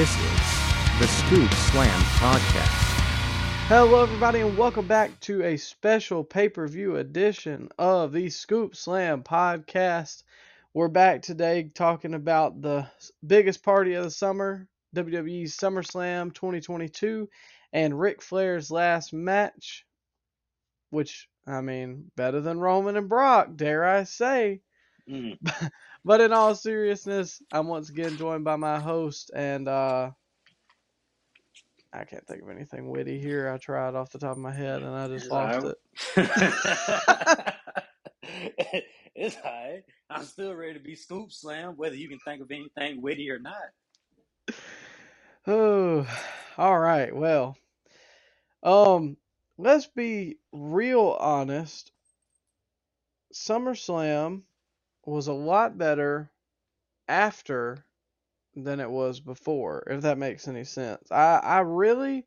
This is the Scoop Slammed Podcast. Hello, everybody, and welcome back to a special pay per view edition of the Scoop Slammed podcast. We're back today talking about the biggest party of the summer, WWE SummerSlam 2022, and Ric Flair's last match, which, I mean, better than Roman and Brock, dare I say. Mm. But in all seriousness, I'm once again joined by my host, and uh, I can't think of anything witty here. I tried off the top of my head, and I just It's lost it. it's alright. I'm still ready to be scoop slam, whether you can think of anything witty or not. Oh, all right. Well, um, let's be real honest. SummerSlam was a lot better after than it was before, if that makes any sense. I I really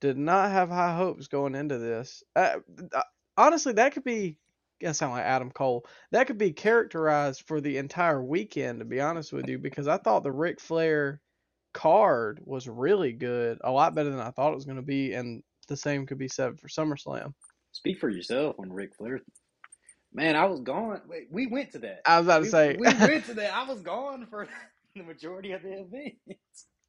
did not have high hopes going into this. Uh, uh, honestly, that could be. Gonna sound like Adam Cole. That could be characterized for the entire weekend, to be honest with you, because I thought the Ric Flair card was really good, a lot better than I thought it was going to be, and the same could be said for SummerSlam. Speak for yourself when Ric Flair. Man, I was gone. Wait, we went to that. I was about to we, say, we went to that. I was gone for the majority of the event.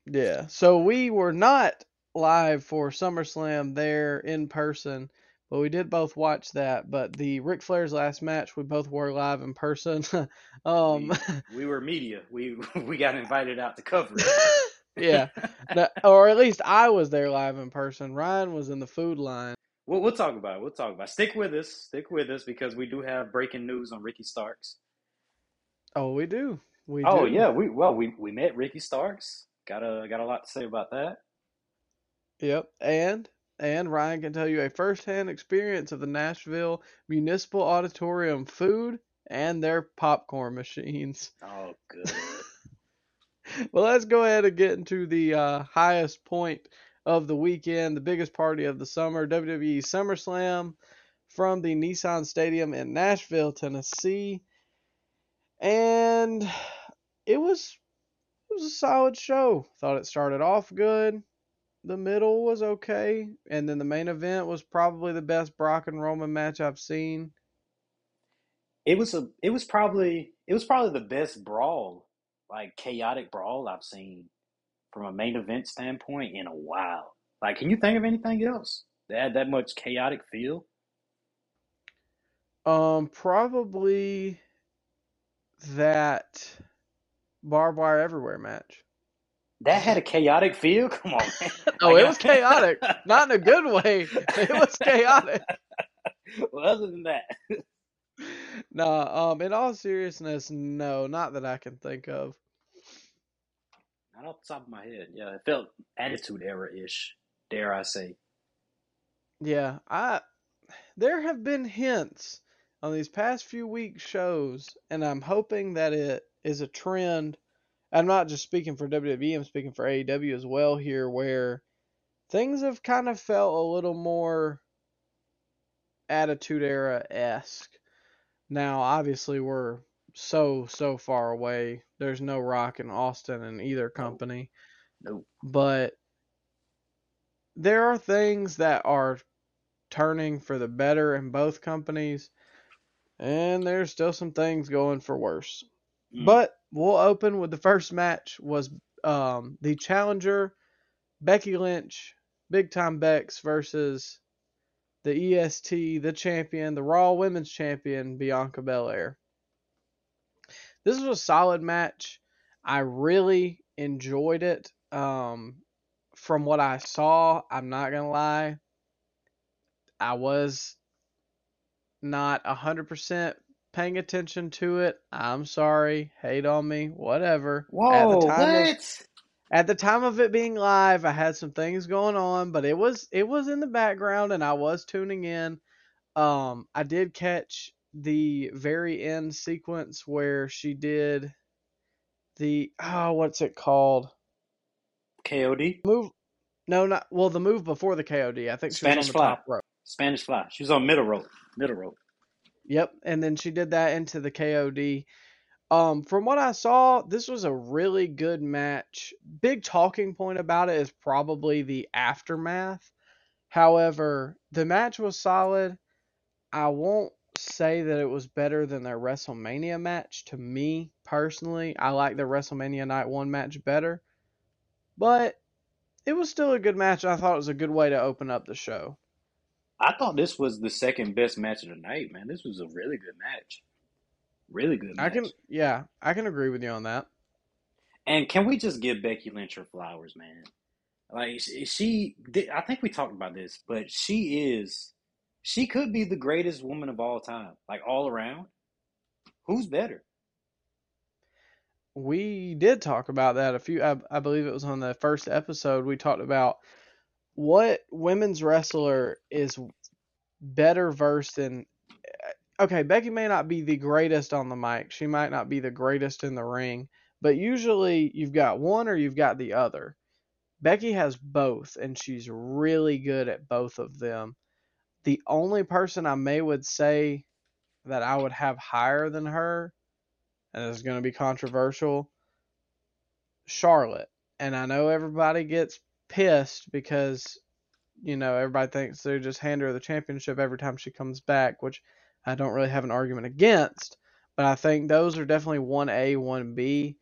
yeah. So we were not live for SummerSlam there in person, but we did both watch that. But the Ric Flair's last match, we both were live in person. um, we, we were media. We we got invited out to cover it. yeah, No- or at least I was there live in person. Ryan was in the food line. We'll, we'll talk about it. We'll talk about it. Stick with us. Stick with us because we do have breaking news on Ricky Starks. Oh, we do. We Oh do. yeah, we well we, we met Ricky Starks. Got a got a lot to say about that. Yep, and and Ryan can tell you a firsthand experience of the Nashville Municipal Auditorium food and their popcorn machines. Oh good. Well, let's go ahead and get into the uh, highest point of the weekend, the biggest party of the summer, WWE SummerSlam from the Nissan Stadium in Nashville, Tennessee. And it was it was a solid show. Thought it started off good. The middle was okay, and then the main event was probably the best Brock and Roman match I've seen. it was a it was probably it was probably the best brawl, like chaotic brawl I've seen from a main event standpoint in a while. Like, can you think of anything else that had that much chaotic feel? Um, probably that barbed wire everywhere match. That had a chaotic feel. Come on, man. Oh, it was chaotic, not in a good way. It was chaotic. well, other than that, Nah, um, in all seriousness, no, not that I can think of. Not off the top of my head. Yeah, it felt attitude era ish. Dare I say? Yeah, I there have been hints on these past few weeks shows, and I'm hoping that it is a trend. I'm not just speaking for WWE, I'm speaking for AEW as well here, where things have kind of felt a little more attitude era esque. Now, obviously, we're so so far away. There's no Rock in Austin in either company, Nope. but there are things that are turning for the better in both companies, and there's still some things going for worse. Mm. But we'll open with the first match was um, the challenger Becky Lynch, Big Time Bex versus the EST, the champion, the Raw Women's Champion Bianca Belair. This was a solid match. I really enjoyed it. Um, from what I saw, I'm not gonna lie, I was not hundred percent paying attention to it. I'm sorry, hate on me, whatever. At the Whoa, time of- what? at the time of it being live, I had some things going on, but it was it was in the background and I was tuning in. Um, I did catch the very end sequence where she did the oh, what's it called? KOD, Move? No, not well. The move before the KOD. I think she Spanish was on the Fly. Spanish Fly. She was on middle rope. Middle rope. Yep, and then she did that into the KOD. Um, from what I saw, this was a really good match. Big talking point about it is probably the aftermath. However, the match was solid. I won't say that it was better than their WrestleMania match to me personally. I like the WrestleMania Night 1 match better. But it was still a good match. I thought it was a good way to open up the show. I thought this was the second best match of the night, man. This was a really good match. Really good match. I can yeah, I can agree with you on that. And can we just give Becky Lynch her flowers, man? Like she, I think we talked about this, but she is, she could be the greatest woman of all time, like all around. Who's better? We did talk about that a few. I, I believe it was on the first episode. We talked about what women's wrestler is better versed in. Uh, okay, Becky may not be the greatest on the mic. She might not be the greatest in the ring, but usually you've got one or you've got the other. Becky has both, and she's really good at both of them. The only person I may would say that I would have higher than her, and it's going to be controversial, Charlotte. And I know everybody gets pissed because, you know, everybody thinks they just hand her the championship every time she comes back, which I don't really have an argument against. But I think those are definitely 1A, 1B,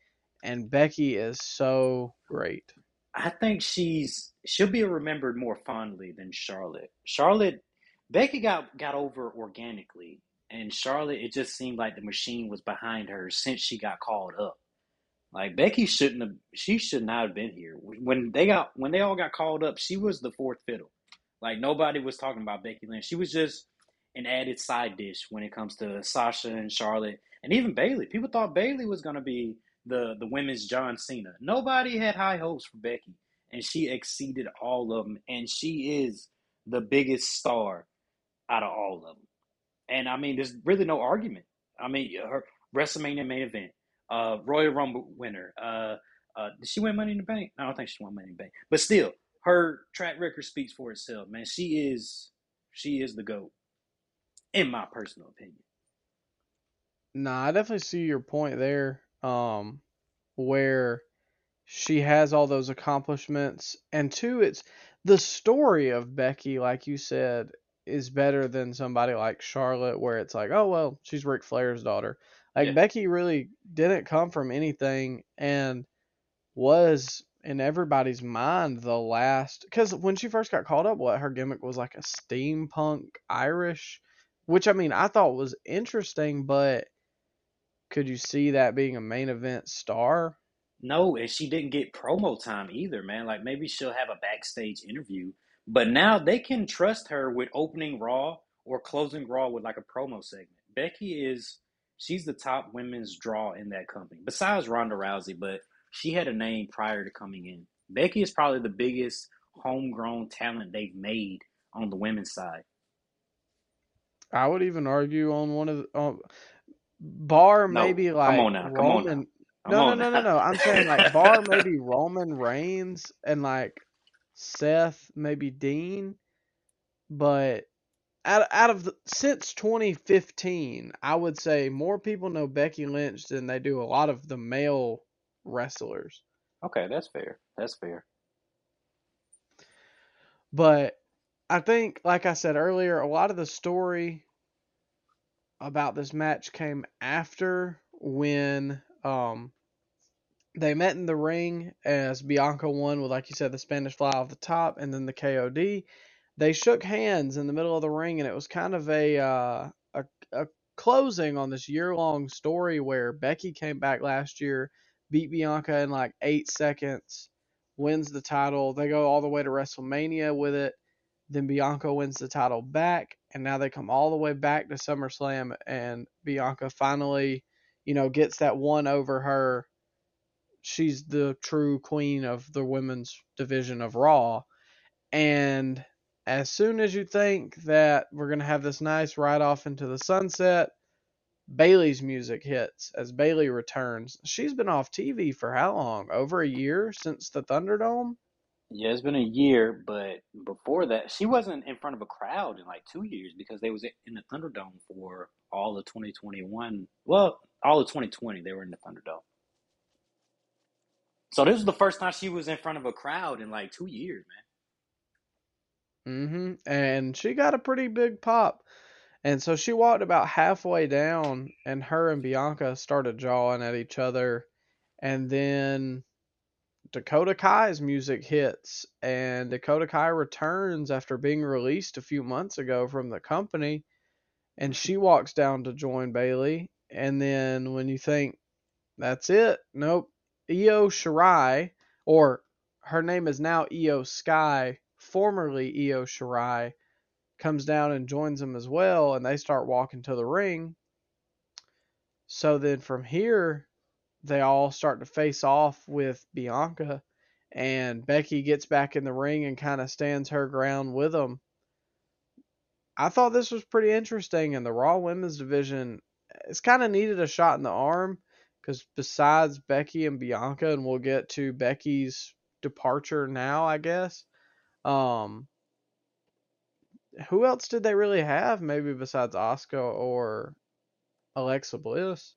and Becky is so great. I think she's she'll be remembered more fondly than Charlotte. Charlotte, Becky got got over organically, and Charlotte, it just seemed like the machine was behind her since she got called up. Like Becky shouldn't have, she should not have been here when they got when they all got called up. She was the fourth fiddle. Like nobody was talking about Becky Lynch. She was just an added side dish when it comes to Sasha and Charlotte and even Bayley. People thought Bayley was to be the the women's John Cena. Nobody had high hopes for Becky, and she exceeded all of them. And she is the biggest star out of all of them. And I mean, there's really no argument. I mean, her WrestleMania main event, uh, Royal Rumble winner. Uh, uh, did she win Money in the Bank? I don't think she won Money in the Bank, but still, her track record speaks for itself. Man, she is she is the goat, in my personal opinion. Nah, I definitely see your point there um, where she has all those accomplishments, and two, it's the story of Becky, like you said, is better than somebody like Charlotte, where it's like, oh well, she's Ric Flair's daughter. Like yeah. Becky really didn't come from anything, and was in everybody's mind the last because when she first got called up, what her gimmick was like a steampunk Irish, which I mean I thought was interesting, but could you see that being a main event star? No, and she didn't get promo time either, man. Like maybe she'll have a backstage interview, but now they can trust her with opening Raw or closing Raw with like a promo segment. Becky is she's the top women's draw in that company, besides Ronda Rousey, but she had a name prior to coming in. Becky is probably the biggest homegrown talent they've made on the women's side. I would even argue on one of the, uh, bar no, maybe like come on now, come Roman. on no, no, no, no, no. I'm saying like bar maybe Roman Reigns and like Seth, maybe Dean, but out out of the, since 2015, I would say more people know Becky Lynch than they do a lot of the male wrestlers. Okay, that's fair. That's fair. But I think, like I said earlier, a lot of the story about this match came after when um they met in the ring as Bianca won with, like you said, the Spanish fly off the top and then the KOD. They shook hands in the middle of the ring, and it was kind of a uh, a, a closing on this year long story where Becky came back last year, beat Bianca in like eight seconds, wins the title. They go all the way to WrestleMania with it. Then Bianca wins the title back, and now they come all the way back to SummerSlam, and Bianca finally, you know, gets that one over her. She's the true queen of the women's division of Raw. And as soon as you think that we're going to have this nice ride off into the sunset, Bayley's music hits as Bayley returns. She's been off TV for how long? Over a year since the Thunderdome? Yeah, it's been a year, but before that, she wasn't in front of a crowd in like two years because they was in the Thunderdome for all of 2021. Well, all of 2020 they were in the Thunderdome. So this was the first time she was in front of a crowd in like two years, man. Mm-hmm. And she got a pretty big pop. And so she walked about halfway down, and her and Bianca started jawing at each other. And then Dakota Kai's music hits, and Dakota Kai returns after being released a few months ago from the company, and she walks down to join Bayley. And then when you think that's it, nope. Io Shirai, or her name is now Io Sky, formerly Io Shirai, comes down and joins them as well, and they start walking to the ring. So then from here, they all start to face off with Bianca, and Becky gets back in the ring and kind of stands her ground with them. I thought this was pretty interesting, and the Raw Women's division it's kind of needed a shot in the arm because besides Becky and Bianca, and we'll get to Becky's departure now, I guess. Um, who else did they really have? Maybe besides Asuka or Alexa Bliss.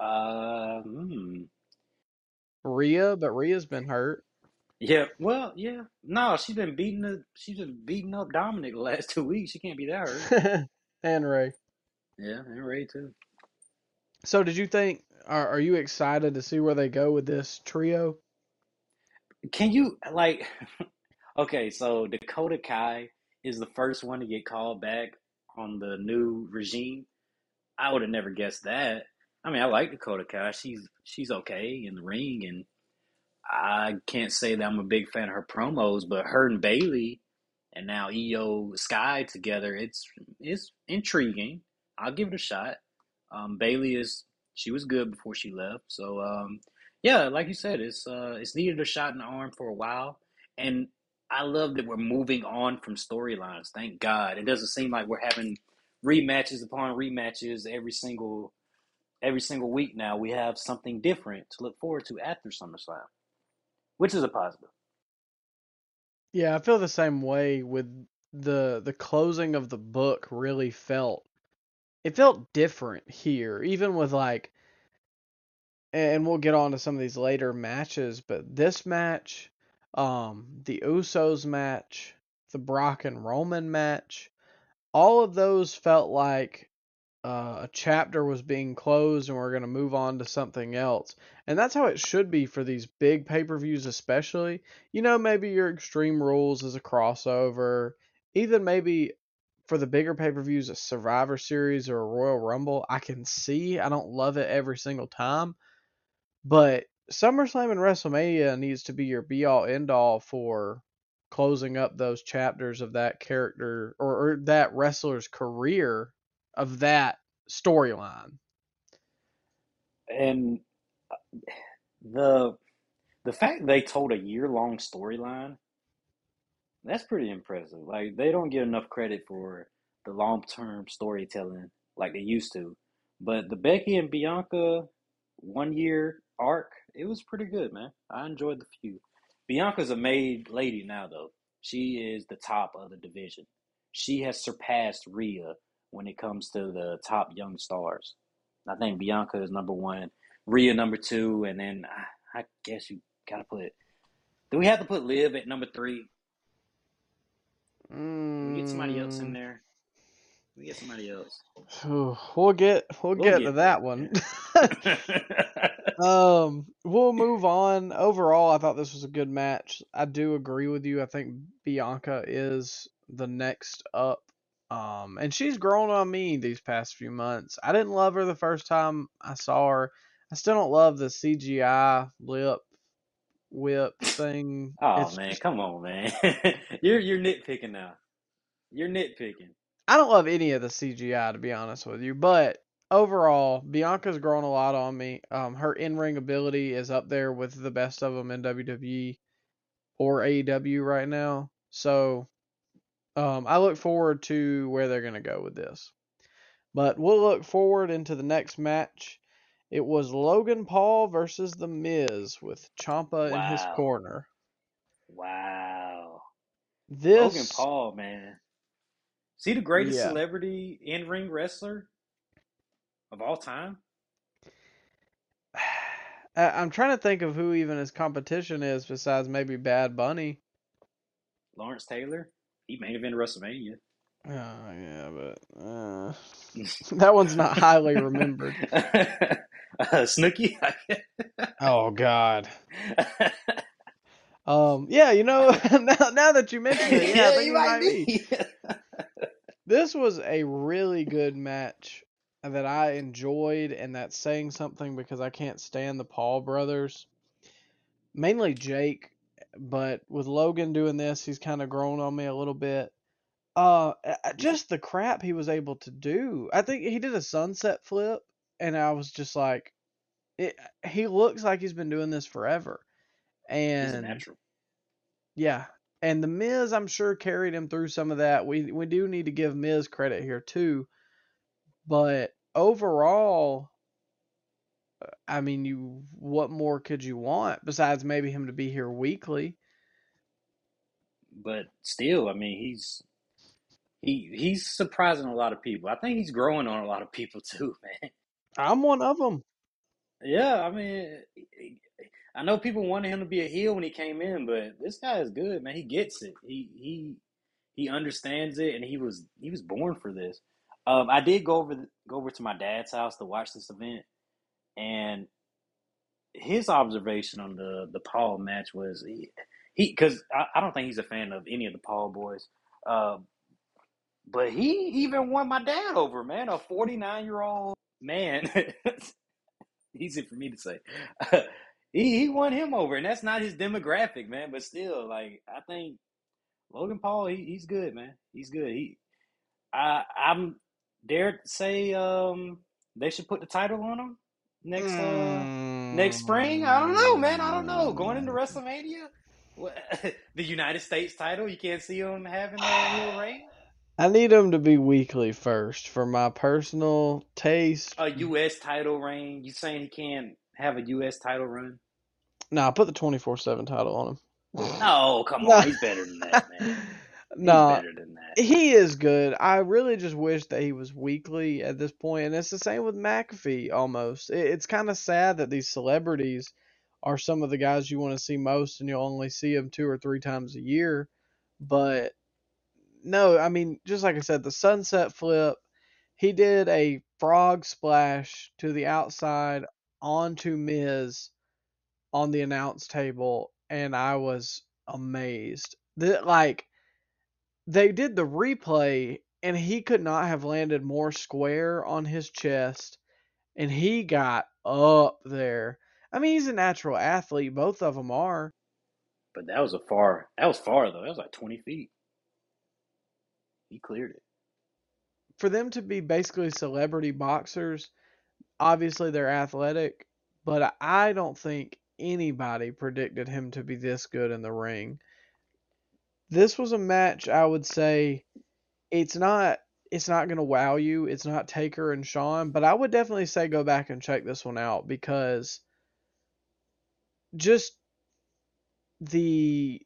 Hmm. Rhea, but Rhea's been hurt. Yeah, well, yeah. No, she's been beating the, she's been beating up Dominik the last two weeks. She can't be that hurt. and Rey. Yeah, and Rey too. So, did you think? Are Are you excited to see where they go with this trio? Can you like? okay, so Dakota Kai is the first one to get called back on the new regime. I would have never guessed that. I mean, I like Dakota Kai. She's she's okay in the ring, and I can't say that I'm a big fan of her promos, but her and Bayley, and now Io Sky together, it's it's intriguing. I'll give it a shot. Um, Bayley is she was good before she left, so um, yeah, like you said, it's uh, it's needed a shot in the arm for a while, and I love that we're moving on from storylines. Thank God, it doesn't seem like we're having rematches upon rematches every single every single week now we have something different to look forward to after SummerSlam, which is a positive. Yeah, I feel the same way with the the closing of the book really felt it felt different here even with like and we'll get on to some of these later matches but this match um the Usos match the Brock and Roman match all of those felt like uh, a chapter was being closed and we're going to move on to something else. And that's how it should be for these big pay per views, especially. You know, maybe your Extreme Rules is a crossover, even maybe for the bigger pay per views, a Survivor Series or a Royal Rumble. I can see. I don't love it every single time. But SummerSlam and WrestleMania needs to be your be all end all for closing up those chapters of that character or, or that wrestler's career of that storyline. And uh, the the fact they told a year long storyline, that's pretty impressive. Like they don't get enough credit for the long term storytelling like they used to. But the Becky and Bianca one year arc, it was pretty good, man. I enjoyed the feud. Bianca's a made lady now though. She is the top of the division. She has surpassed Rhea when it comes to the top young stars. I think Bianca is number one, Rhea number two, and then I, I guess you gotta put. Do we have to put Liv at number three? Mm. We get somebody else in there. We get somebody else. We'll get we'll, we'll get, get, to that one. um, we'll move on. Overall, I thought this was a good match. I do agree with you. I think Bianca is the next up um, and she's grown on me these past few months. I didn't love her the first time I saw her. I still don't love the CGI lip whip thing. Oh it's man, just, come on, man. you're you're nitpicking now. You're nitpicking. I don't love any of the CGI to be honest with you, but overall, Bianca's grown a lot on me. Um, her in-ring ability is up there with the best of them in WWE or AEW right now. So um, I look forward to where they're going to go with this. But we'll look forward into the next match. It was Logan Paul versus The Miz with Ciampa wow. in his corner. Wow. This Logan Paul, man. See the greatest yeah. celebrity in ring wrestler of all time? I'm trying to think of who even his competition is besides maybe Bad Bunny. Lawrence Taylor, he may main evented WrestleMania. Oh yeah, but uh, that one's not highly remembered. uh, Snooki. Oh God. Um. Yeah. You know. now, now that you mention it, yeah, think he might be. This was a really good match that I enjoyed, and that's saying something because I can't stand the Paul brothers. Mainly Jake, but with Logan doing this, he's kind of grown on me a little bit. Uh, just the crap he was able to do. I think he did a sunset flip, and I was just like, it, he looks like he's been doing this forever. And natural. yeah. And the Miz, I'm sure, carried him through some of that. We we do need to give Miz credit here too. But overall, uh, I mean, you what more could you want besides maybe him to be here weekly? But still, I mean, he's he he's surprising a lot of people. I think he's growing on a lot of people too, man. I'm one of them. Yeah, I mean, I know people wanted him to be a heel when he came in, but this guy is good, man. He gets it. He he he understands it, and he was he was born for this. Um, I did go over go over to my dad's house to watch this event, and his observation on the the Paul match was he he because I, I don't think he's a fan of any of the Paul boys, uh, but he even won my dad over, man, a forty nine year old man. Easy for me to say. he he won him over, and that's not his demographic, man. But still, like I think Logan Paul, he, he's good, man. He's good. He I I'm dare say um they should put the title on him next uh next spring. I don't know, man. I don't know. Going into WrestleMania, what, the United States title, you can't see him having a real reign. I need him to be weekly first for my personal taste. A U.S. title reign. You saying he can't have a U.S. title run? No, nah, I put the 24 7 title on him. No, come on. He's better than that, man. He's Nah, better than that. he is good. I really just wish that he was weekly at this point, and it's the same with McAfee almost. It, it's kind of sad that these celebrities are some of the guys you want to see most, and you'll only see them two or three times a year. But no, I mean, just like I said, the sunset flip, he did a frog splash to the outside onto Miz on the announce table, and I was amazed. That like they did the replay and he could not have landed more square on his chest and he got up there. I mean, he's a natural athlete, both of them are. But that was a far. That was far though. That was like twenty feet. He cleared it. For them to be basically celebrity boxers, obviously they're athletic, but I don't think anybody predicted him to be this good in the ring. This was a match I would say it's not it's not going to wow you. It's not Taker and Shawn, but I would definitely say go back and check this one out because just the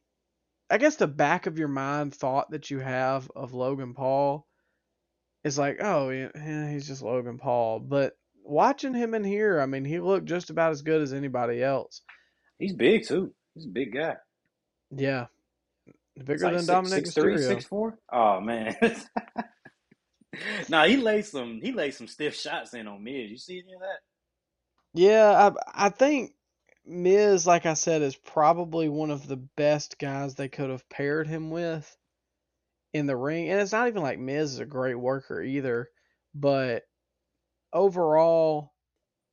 I guess the back of your mind thought that you have of Logan Paul is like, oh, yeah, he's just Logan Paul. But watching him in here, I mean, he looked just about as good as anybody else. He's big too. He's a big guy. Yeah, bigger like than six, Dominik six three, Mysterio. six four. Oh man. nah, he laid some. He laid some stiff shots in on Miz. You see any of that? Yeah, I I think Miz, like I said, is probably one of the best guys they could have paired him with in the ring. And it's not even like Miz is a great worker either, but overall,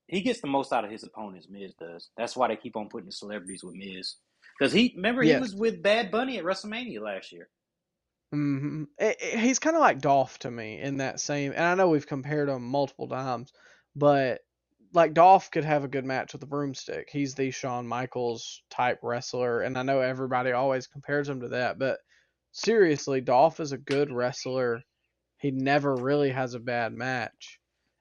He gets the most out of his opponents. Miz does. That's why they keep on putting the celebrities with Miz. Because he remember he Yes. was with Bad Bunny at WrestleMania last year. Mm-hmm. he's kind of like Dolph to me in that same. And I know we've compared him multiple times, but like Dolph could have a good match with the broomstick. He's the Shawn Michaels type wrestler, and I know everybody always compares him to that, but seriously, Dolph is a good wrestler. He never really has a bad match.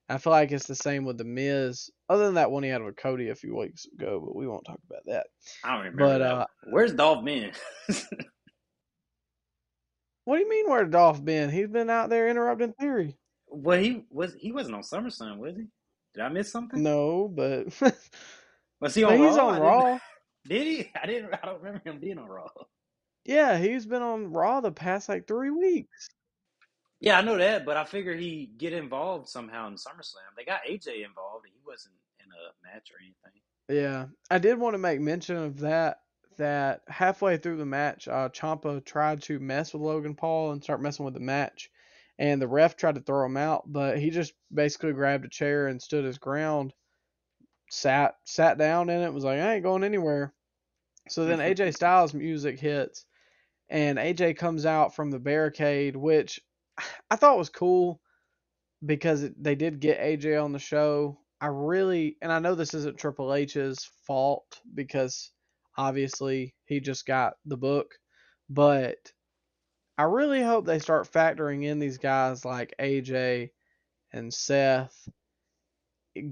I feel like it's the same with the Miz, other than that one he had with Cody a few weeks ago, but we won't talk about that. I don't remember. But uh, Where's Dolph been? what do you mean where Dolph been? He's been out there interrupting Theory. well, he was. He wasn't on SummerSlam, was he? Did I miss something? No, but Was he on he's Raw? on I didn't- Raw. Did he? I didn't. I don't remember him being on Raw. Yeah, he's been on Raw the past like three weeks. Yeah, I know that, but I figure he get involved somehow in SummerSlam. They got AJ involved, and he wasn't in a match or anything. Yeah, I did want to make mention of that. That halfway through the match, uh, Ciampa tried to mess with Logan Paul and start messing with the match, and the ref tried to throw him out, but he just basically grabbed a chair and stood his ground, sat sat down in it, was like, I ain't going anywhere. So then AJ Styles music hits, and AJ comes out from the barricade, which I thought was cool because it, they did get AJ on the show. I really, and I know this isn't Triple H's fault because obviously he just got the book, but I really hope they start factoring in these guys like AJ and Seth,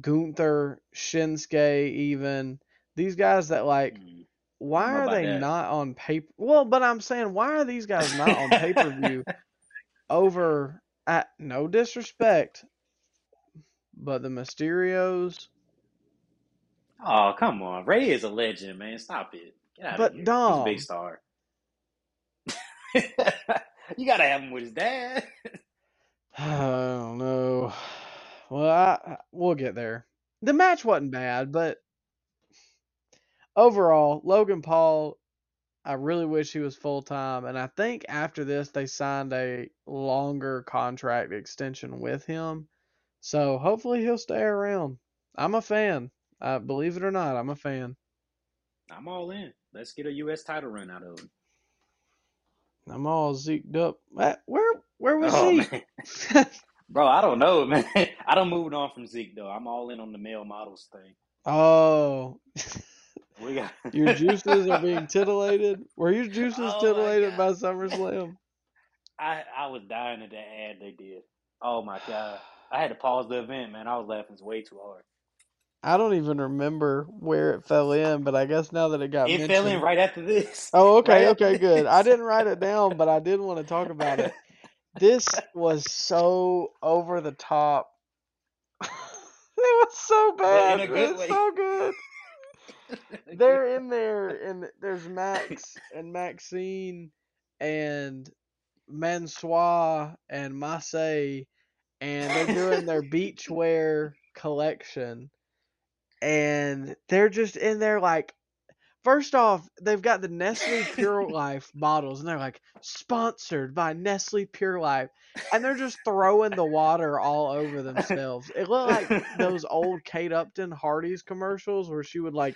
Gunther, Shinsuke, even these guys that like Mm. why are they that. not on paper? Well, but I'm saying why are these guys not on pay per view over at no disrespect, but the Mysterios. Oh, come on. Rey is a legend, man. Stop it. Get out But, of here. He's a big star. you gotta have him with his dad. I don't know. Well, I, we'll get there. The match wasn't bad, but overall, Logan Paul, I really wish he was full time, and I think after this they signed a longer contract extension with him. So hopefully he'll stay around. I'm a fan. Uh, believe it or not, I'm a fan. I'm all in. Let's get a U.S. title run out of him. I'm all zeked up. Where where was Oh, Zeke? Bro, I don't know, man. I don't moved on from Zeke, though. I'm all in on the male models thing. oh, We got your juices are being titillated. Were your juices Oh titillated by. SummerSlam? I, I was dying at that ad they did. Oh, my God. I had to pause the event, man. I was laughing way too hard. I don't even remember where it fell in, but I guess now that it got It mentioned. fell in right after this. Oh, okay, Right okay, good. I didn't write it down, but I did want to talk about it. This was so over the top. it was so bad. in a but it's so good. They're in there, and there's Max and Maxine and Mansoor and Mace, and they're doing their beachwear collection, and they're just in there like. First off, they've got the Nestle Pure Life bottles, and they're like sponsored by Nestle Pure Life, and they're just throwing the water all over themselves. It looked like those old Kate Upton Hardee's commercials where she would like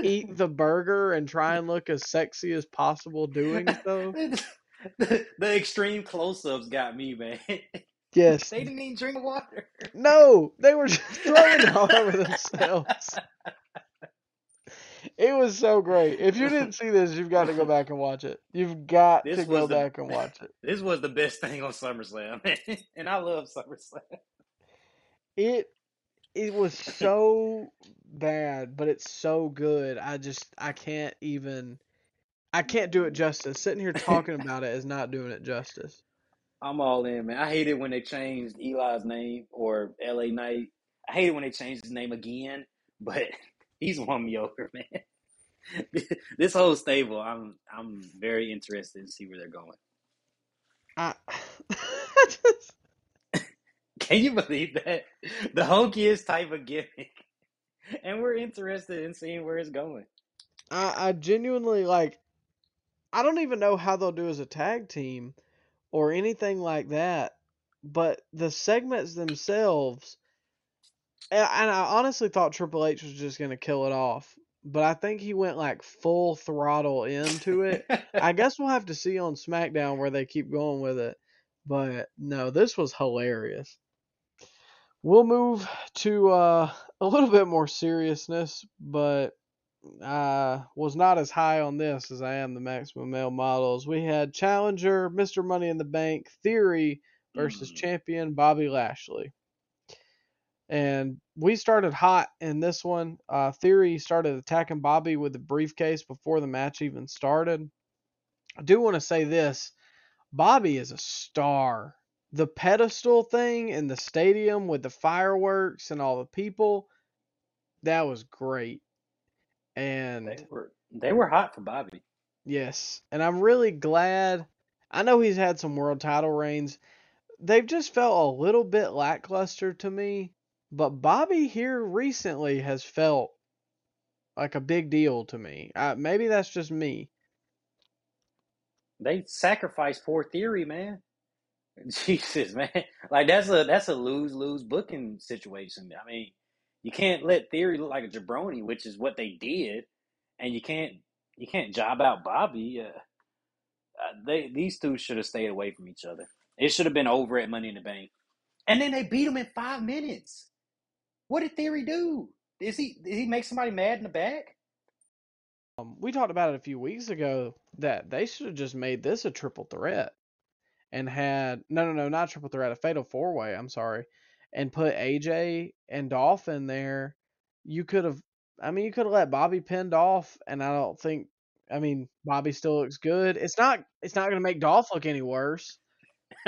eat the burger and try and look as sexy as possible doing so. the, the extreme close-ups got me, man. Yes. They didn't even drink water. No, they were just throwing it all over themselves. It was so great. If you didn't see this, you've got to go back and watch it. You've got This to go the- back and watch it. This was the best thing on SummerSlam, and I love SummerSlam. It it was so bad, but it's so good. I just I can't even I can't do it justice. Sitting here talking about it is not doing it justice. I'm all in, man. I hate it when they changed Eli's name or LA Knight. I hate it when they changed his name again, but he's won me over, man. this whole stable, I'm I'm very interested to see where they're going. I, I just Can you believe that? The hokiest type of gimmick. And we're interested in seeing where it's going. I, I genuinely like. I don't even know how they'll do as a tag team or anything like that. But the segments themselves, and, I honestly thought Triple H was just gonna kill it off, but I think he went like full throttle into it. I guess we'll have to see on SmackDown where they keep going with it. But no, this was hilarious. We'll move to uh, a little bit more seriousness, but I was not as high on this as I am the Maximum Male Models. We had Challenger, Mr. Money in the Bank, Theory versus Mm. champion Bobby Lashley. And we started hot in this one. Uh, Theory started attacking Bobby with the briefcase before the match even started. I do want to say this Bobby is a star. The pedestal thing in the stadium with the fireworks and all the people, that was great. And They were they were hot for Bobby. yes, and I'm really glad. I know he's had some world title reigns. They've just felt a little bit lackluster to me, but Bobby here recently has felt like a big deal to me. Uh, maybe that's just me. They sacrificed poor Theory, man. Jesus, man. Like that's a that's a lose lose booking situation. I mean, you can't let Theory look like a jabroni, which is what they did, and you can't you can't job out Bobby. Uh, uh, they these two should have stayed away from each other. It should have been over at Money in the Bank, and then they beat him in five minutes. What did Theory do? Is he did he make somebody mad in the back? Um, we talked about it a few weeks ago that they should have just made this a triple threat and had no, no, no, not triple threat, a fatal four way. I'm sorry, and put AJ and Dolph in there. You could have, I mean, you could have let Bobby pin Dolph, and I don't think, I mean, Bobby still looks good. It's not, it's not going to make Dolph look any worse.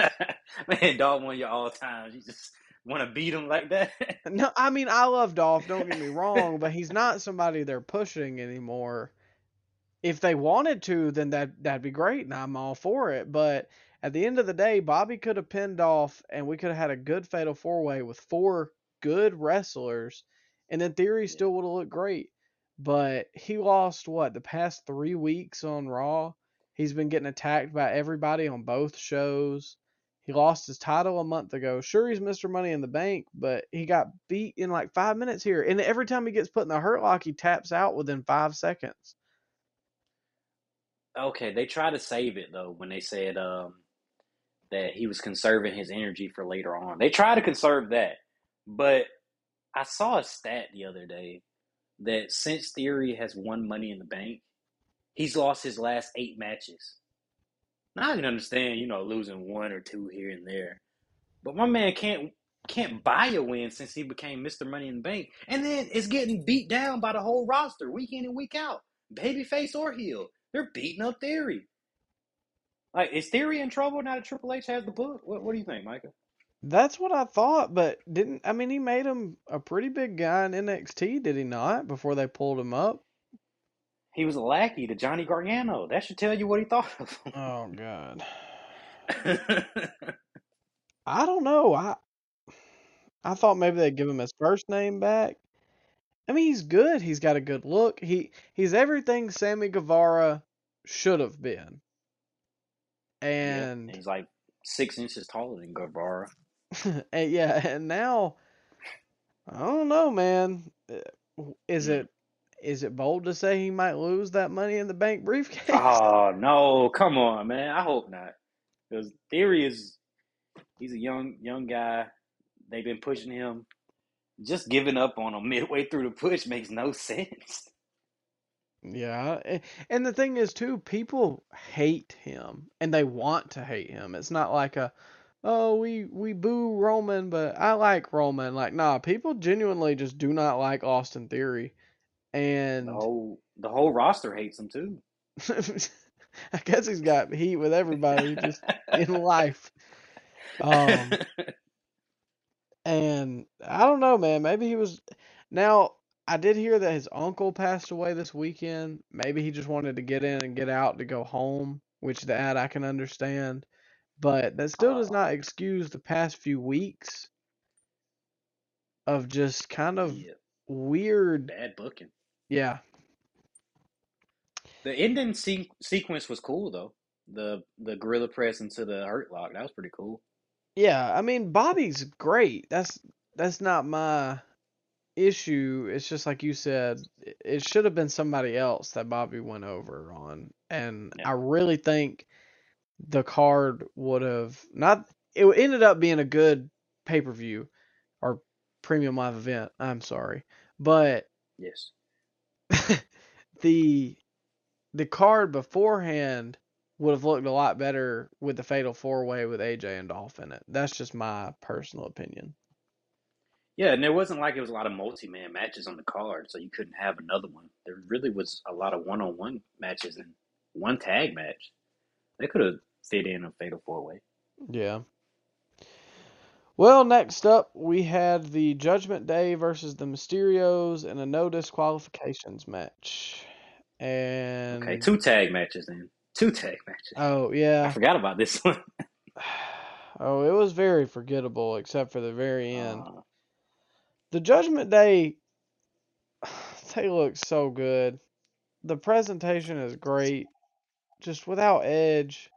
man, dog one of your all times. You just want to beat him like that. No, I mean, I love Dolph. Don't get me wrong, but he's not somebody they're pushing anymore. If they wanted to, then that that'd be great, and I'm all for it. But at the end of the day, Bobby could have pinned Dolph, and we could have had a good fatal four way with four good wrestlers, and in theory, Yeah. still would have looked great. But he lost what the past three weeks on Raw. He's been getting attacked by everybody on both shows. He lost his title a month ago. Sure, he's Mr. Money in the Bank, but he got beat in like five minutes here. And every time he gets put in the hurt lock, he taps out within five seconds. Okay, they tried to save it though when they said um, that he was conserving his energy for later on. They try to conserve that, but I saw a stat the other day that since Theory has won Money in the Bank, he's lost his last eight matches. Now I can understand, you know, losing one or two here and there, but my man can't can't buy a win since he became Mr. Money in the Bank, and then it's getting beat down by the whole roster week in and week out, babyface or heel. They're beating up Theory. Like, is Theory in trouble now that Triple H has the book? What, what do you think, Micah? That's what I thought, but didn't I mean he made him a pretty big guy in NXT, did he not? Before they pulled him up. He was a lackey to Johnny Gargano. That should tell you what he thought of him. Oh God. I don't know. I I thought maybe they'd give him his first name back. I mean, he's good. He's got a good look. He he's everything Sammy Guevara should have been. Yeah, And he's like six inches taller than Guevara. and yeah, and now I don't know, man. Uh, Is Mm. it is it bold to say he might lose that money in the bank briefcase? Oh no, come on, man. I hope not. Because Theory is he's a young young guy. They've been pushing him. Just giving up on him midway through the push makes no sense. Yeah, and the thing is too, people hate him and they want to hate him. It's not like a, oh, we we boo Roman, but I like Roman. Like, nah, people genuinely just do not like Austin Theory, And The whole the whole roster hates him too. I guess he's got heat with everybody just in life. Um, and I don't know, man. Maybe he was. Now I did hear that his uncle passed away this weekend. Maybe he just wanted to get in and get out to go home, which that I can understand. But that still does not excuse the past few weeks of just kind of yeah, weird. bad booking. Yeah, The ending se- sequence was cool though. The the gorilla press into the hurt lock that was pretty cool. yeah. I mean, Bobby's great. That's that's not my issue. It's just like you said, it should have been somebody else that Bobby went over on. And Yeah. I really think the card would have not it ended up being a good pay-per-view or premium live event. I'm sorry. But Yes. the the card beforehand would have looked a lot better with the fatal four way with AJ and Dolph in it. That's just my personal opinion. Yeah, and it wasn't like it was a lot of multi man matches on the card, so you couldn't have another one. There really was a lot of one on one matches and one tag match. They could have fit in a fatal four way. Yeah. Well, next up we had the Judgment Day versus the Mysterios in a no disqualifications match. And Okay, two tag matches then. Two tag matches. oh yeah, I forgot about this one. Oh, it was very forgettable except for the very end. Uh, The Judgment Day they look so good. The presentation is great. Just without Edge.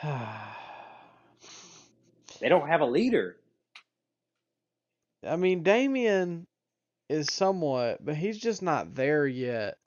they don't have a leader. I mean, Damian is somewhat, but he's just not there yet.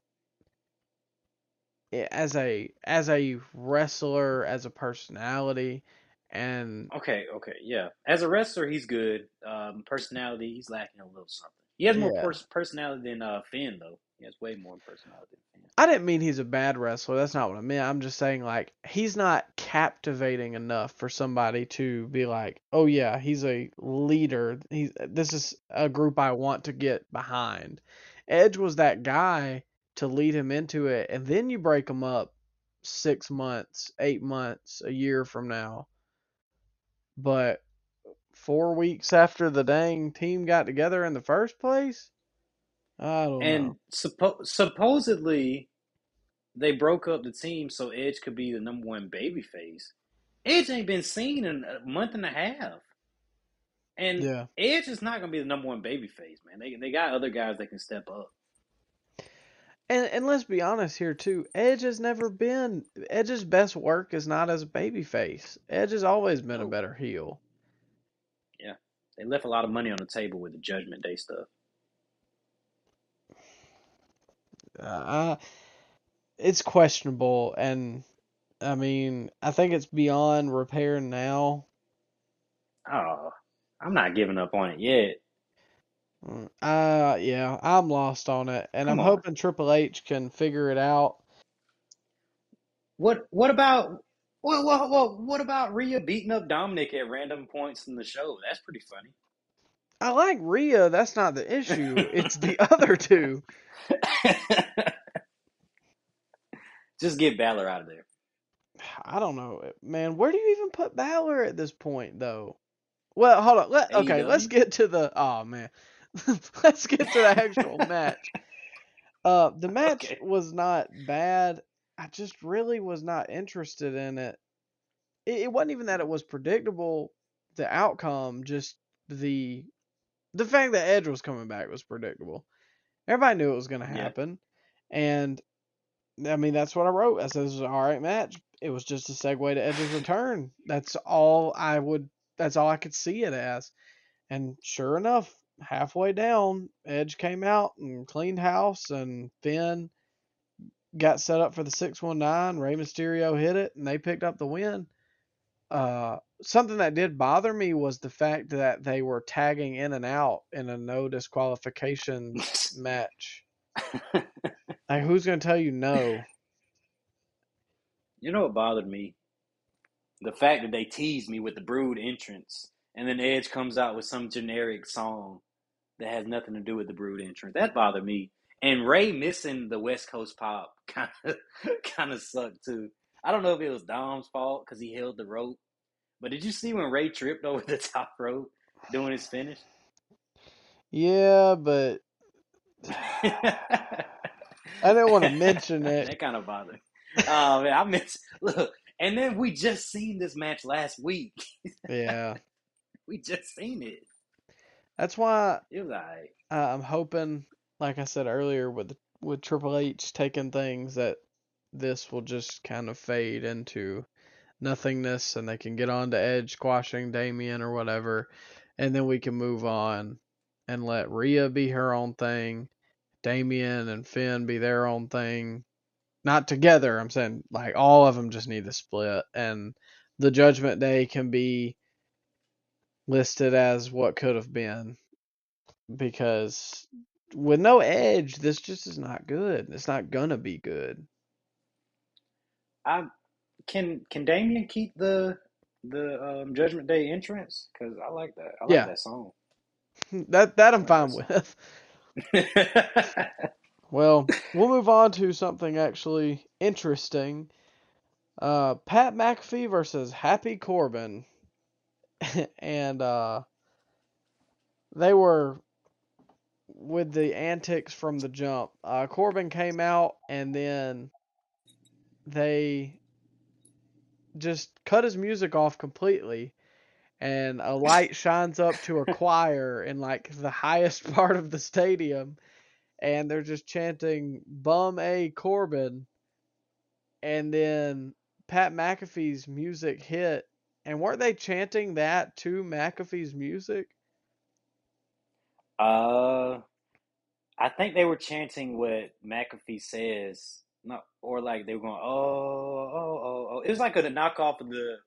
As a as a wrestler, as a personality, and Okay, okay, yeah. As a wrestler, he's good. Um, personality, he's lacking a little something. He has more Yeah. pers- personality than uh, Finn, though. He has way more personality than Finn. I didn't mean he's a bad wrestler. That's not what I meant. I'm just saying like he's not captivating enough for somebody to be like, "Oh yeah, he's a leader. He's this is a group I want to get behind." Edge was that guy to lead him into it, and then you break him up 6 months, 8 months, a year from now. But 4 weeks after the dang team got together in the first place, I don't And know. suppo- supposedly, they broke up the team so Edge could be the number one babyface. Edge ain't been seen in a month and a half. And Yeah. Edge is not going to be the number one babyface, man. They, they got other guys that can step up. And and let's be honest here too. Edge has never been Edge's best work is not as a babyface. Edge has always been a better heel. Yeah, they left a lot of money on the table with the Judgment Day stuff. Uh, it's questionable, and I mean, I think it's beyond repair now. Oh, I'm not giving up on it yet. Mm, Uh, yeah, I'm lost on it, and Come I'm on. hoping Triple H can figure it out. What what about what what what, what about Rhea beating up Dominik at random points in the show? That's pretty funny. I like Rhea. That's not the issue. It's the other two. Just get Balor out of there. I don't know, man. Where do you even put Balor at this point, though? Well, hold on. Let, okay, let's AEW? get to the. Oh man, let's get to the actual match. Uh, the match Okay. was not bad. I just really was not interested in it. It, it wasn't even that it was predictable. The outcome, just the the fact that Edge was coming back was predictable. Everybody knew it was going to Yeah. happen, and I mean that's what I wrote. I said this was an all right match. It was just a segue to Edge's return. That's all I would. That's all I could see it as. And sure enough, halfway down, Edge came out and cleaned house, and Finn got set up for the 619. Rey Mysterio hit it, and they picked up the win. Uh, something that did bother me was the fact that they were tagging in and out in a no disqualification match. Like, who's going to tell you no? You know what bothered me? The fact that they teased me with the Brood entrance, and then Edge comes out with some generic song that has nothing to do with the Brood entrance. That bothered me. And Rey missing the West Coast pop kind of kind of sucked too. I don't know if it was Dom's fault because he held the rope, but did you see when Rey tripped over the top rope doing his finish? Yeah, but I didn't want to mention it. That kind of bothered. Oh man, I miss look. And then we just seen this match last week. Yeah. We just seen it. That's why alright. uh, I'm hoping, like I said earlier, with with Triple H taking things that this will just kind of fade into nothingness, and they can get on to Edge squashing Damian or whatever, and then we can move on and let Rhea be her own thing, Damian and Finn be their own thing. Not together. I'm saying like all of them just need to split, and the Judgment Day can be listed as what could have been because with no edge, this just is not good. It's not gonna be good. I can can Damian keep the the um, Judgment Day entrance? Because I like that. I like Yeah. that song. That that I'm fine with. Well, we'll move on to something actually interesting. Uh, Pat McAfee versus Happy Corbin. and uh, they were with the antics from the jump. Uh, Corbin came out and then they just cut his music off completely and a light shines up to a choir in like the highest part of the stadium and they're just chanting bum a corbin and then pat mcafee's music hit and weren't they chanting that to mcafee's music Uh, I think they were chanting what McAfee says, not or like they were going, oh, oh, oh, oh. It was like a knockoff of the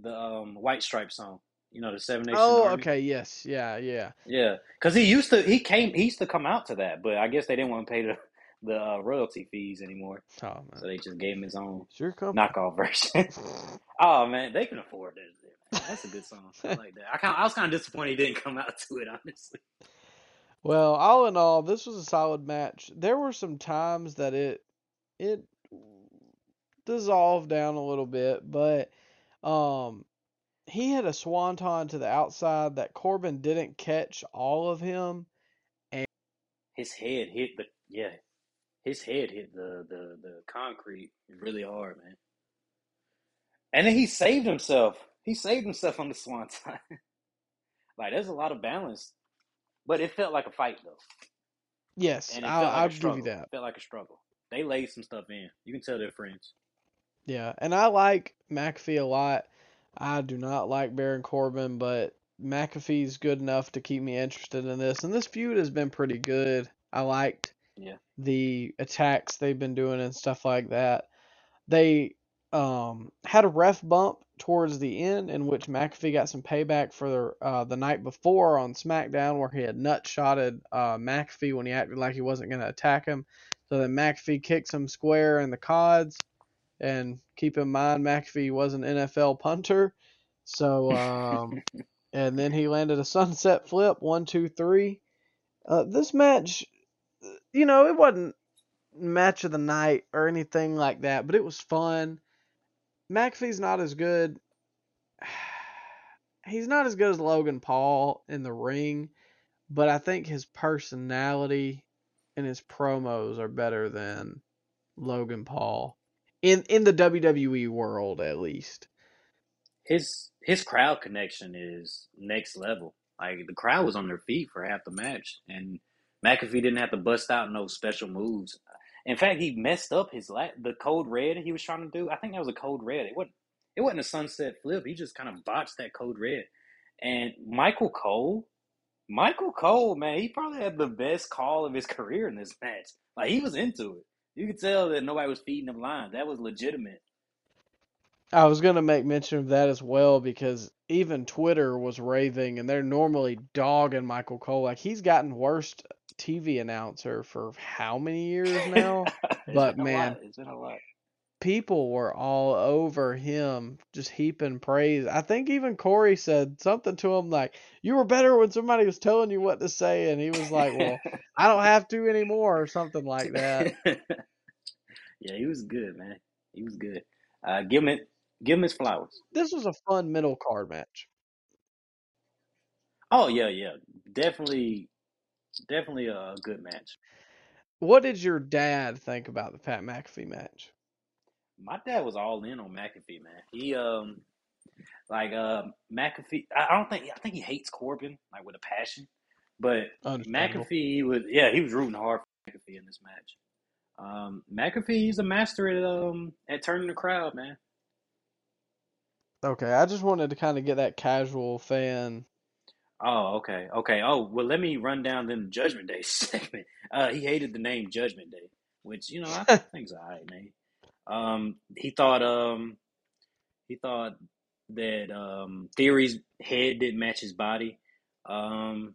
the um White Stripe song, you know, the Seven Nation oh Army. okay yes yeah yeah Yeah, because he used to he came he used to come out to that, but I guess they didn't want to pay the the uh, royalty fees anymore, oh man so they just gave him his own sure knockoff version. oh man, they can afford that. That's a good song. I like that. I kind I was kind of disappointed he didn't come out to it, honestly. Well, all in all, this was a solid match. There were some times that it it dissolved down a little bit, but um he had a swanton to the outside that Corbin didn't catch all of him. And his head hit the yeah, his head hit the the the concrete really hard, man. And then he saved himself. He saved himself on the swanton. like there's a lot of balance, but it felt like a fight though, Yes, and it I'll, like I'll give you that. It felt like a struggle. They laid some stuff in. You can tell they're friends. Yeah, and I like McAfee a lot. I do not like Baron Corbin, but McAfee's good enough to keep me interested in this. And this feud has been pretty good. I liked Yeah. the attacks they've been doing and stuff like that. They um, had a ref bump towards the end in which McAfee got some payback for uh, the night before on SmackDown where he had nut shotted uh, McAfee when he acted like he wasn't going to attack him. So then McAfee kicks him square in the cods. And keep in mind, McAfee was an NFL punter. So, um, and then he landed a sunset flip, one, two, three. Uh, this match, you know, it wasn't match of the night or anything like that, but it was fun. McAfee's not as good. He's not as good as Logan Paul in the ring, but I think his personality and his promos are better than Logan Paul in in the WWE world at least. His his crowd connection is next level. Like the crowd was on their feet for half the match, and McAfee didn't have to bust out no special moves. In fact, he messed up his la- the code red he was trying to do. I think that was a code red. It wasn't. It wasn't a sunset flip. He just kind of botched that code red. And Michael Cole, Michael Cole, man, he probably had the best call of his career in this match. Like he was into it. You could tell that nobody was feeding him lines. That was legitimate. I was gonna make mention of that as well because even Twitter was raving, and they're normally dogging Michael Cole. Like he's gotten worst TV announcer for how many years now? But, man, lot. it's been a lot. People were all over him, just heaping praise. I think even Corey said something to him like, "You were better when somebody was telling you what to say," and he was like, "Well, I don't have to anymore," or something like that. yeah, he was good, man. He was good. Uh, give him it. Give him his flowers. This was a fun middle card match. Oh yeah, yeah, definitely, definitely a good match. What did your dad think about the Pat McAfee match? My dad was all in on McAfee, man. He um like uh McAfee. I don't think I think he hates Corbin like with a passion, but McAfee he was yeah he was rooting hard for McAfee in this match. Um, McAfee he's a master at um at turning the crowd, man. Okay, I just wanted to kind of get that casual fan. Oh, okay, okay. Oh, well, let me run down then the Judgment Day segment. Uh, he hated the name Judgment Day, which you know I think's alright, man. Um, he thought um he thought that um Theory's head didn't match his body. Um,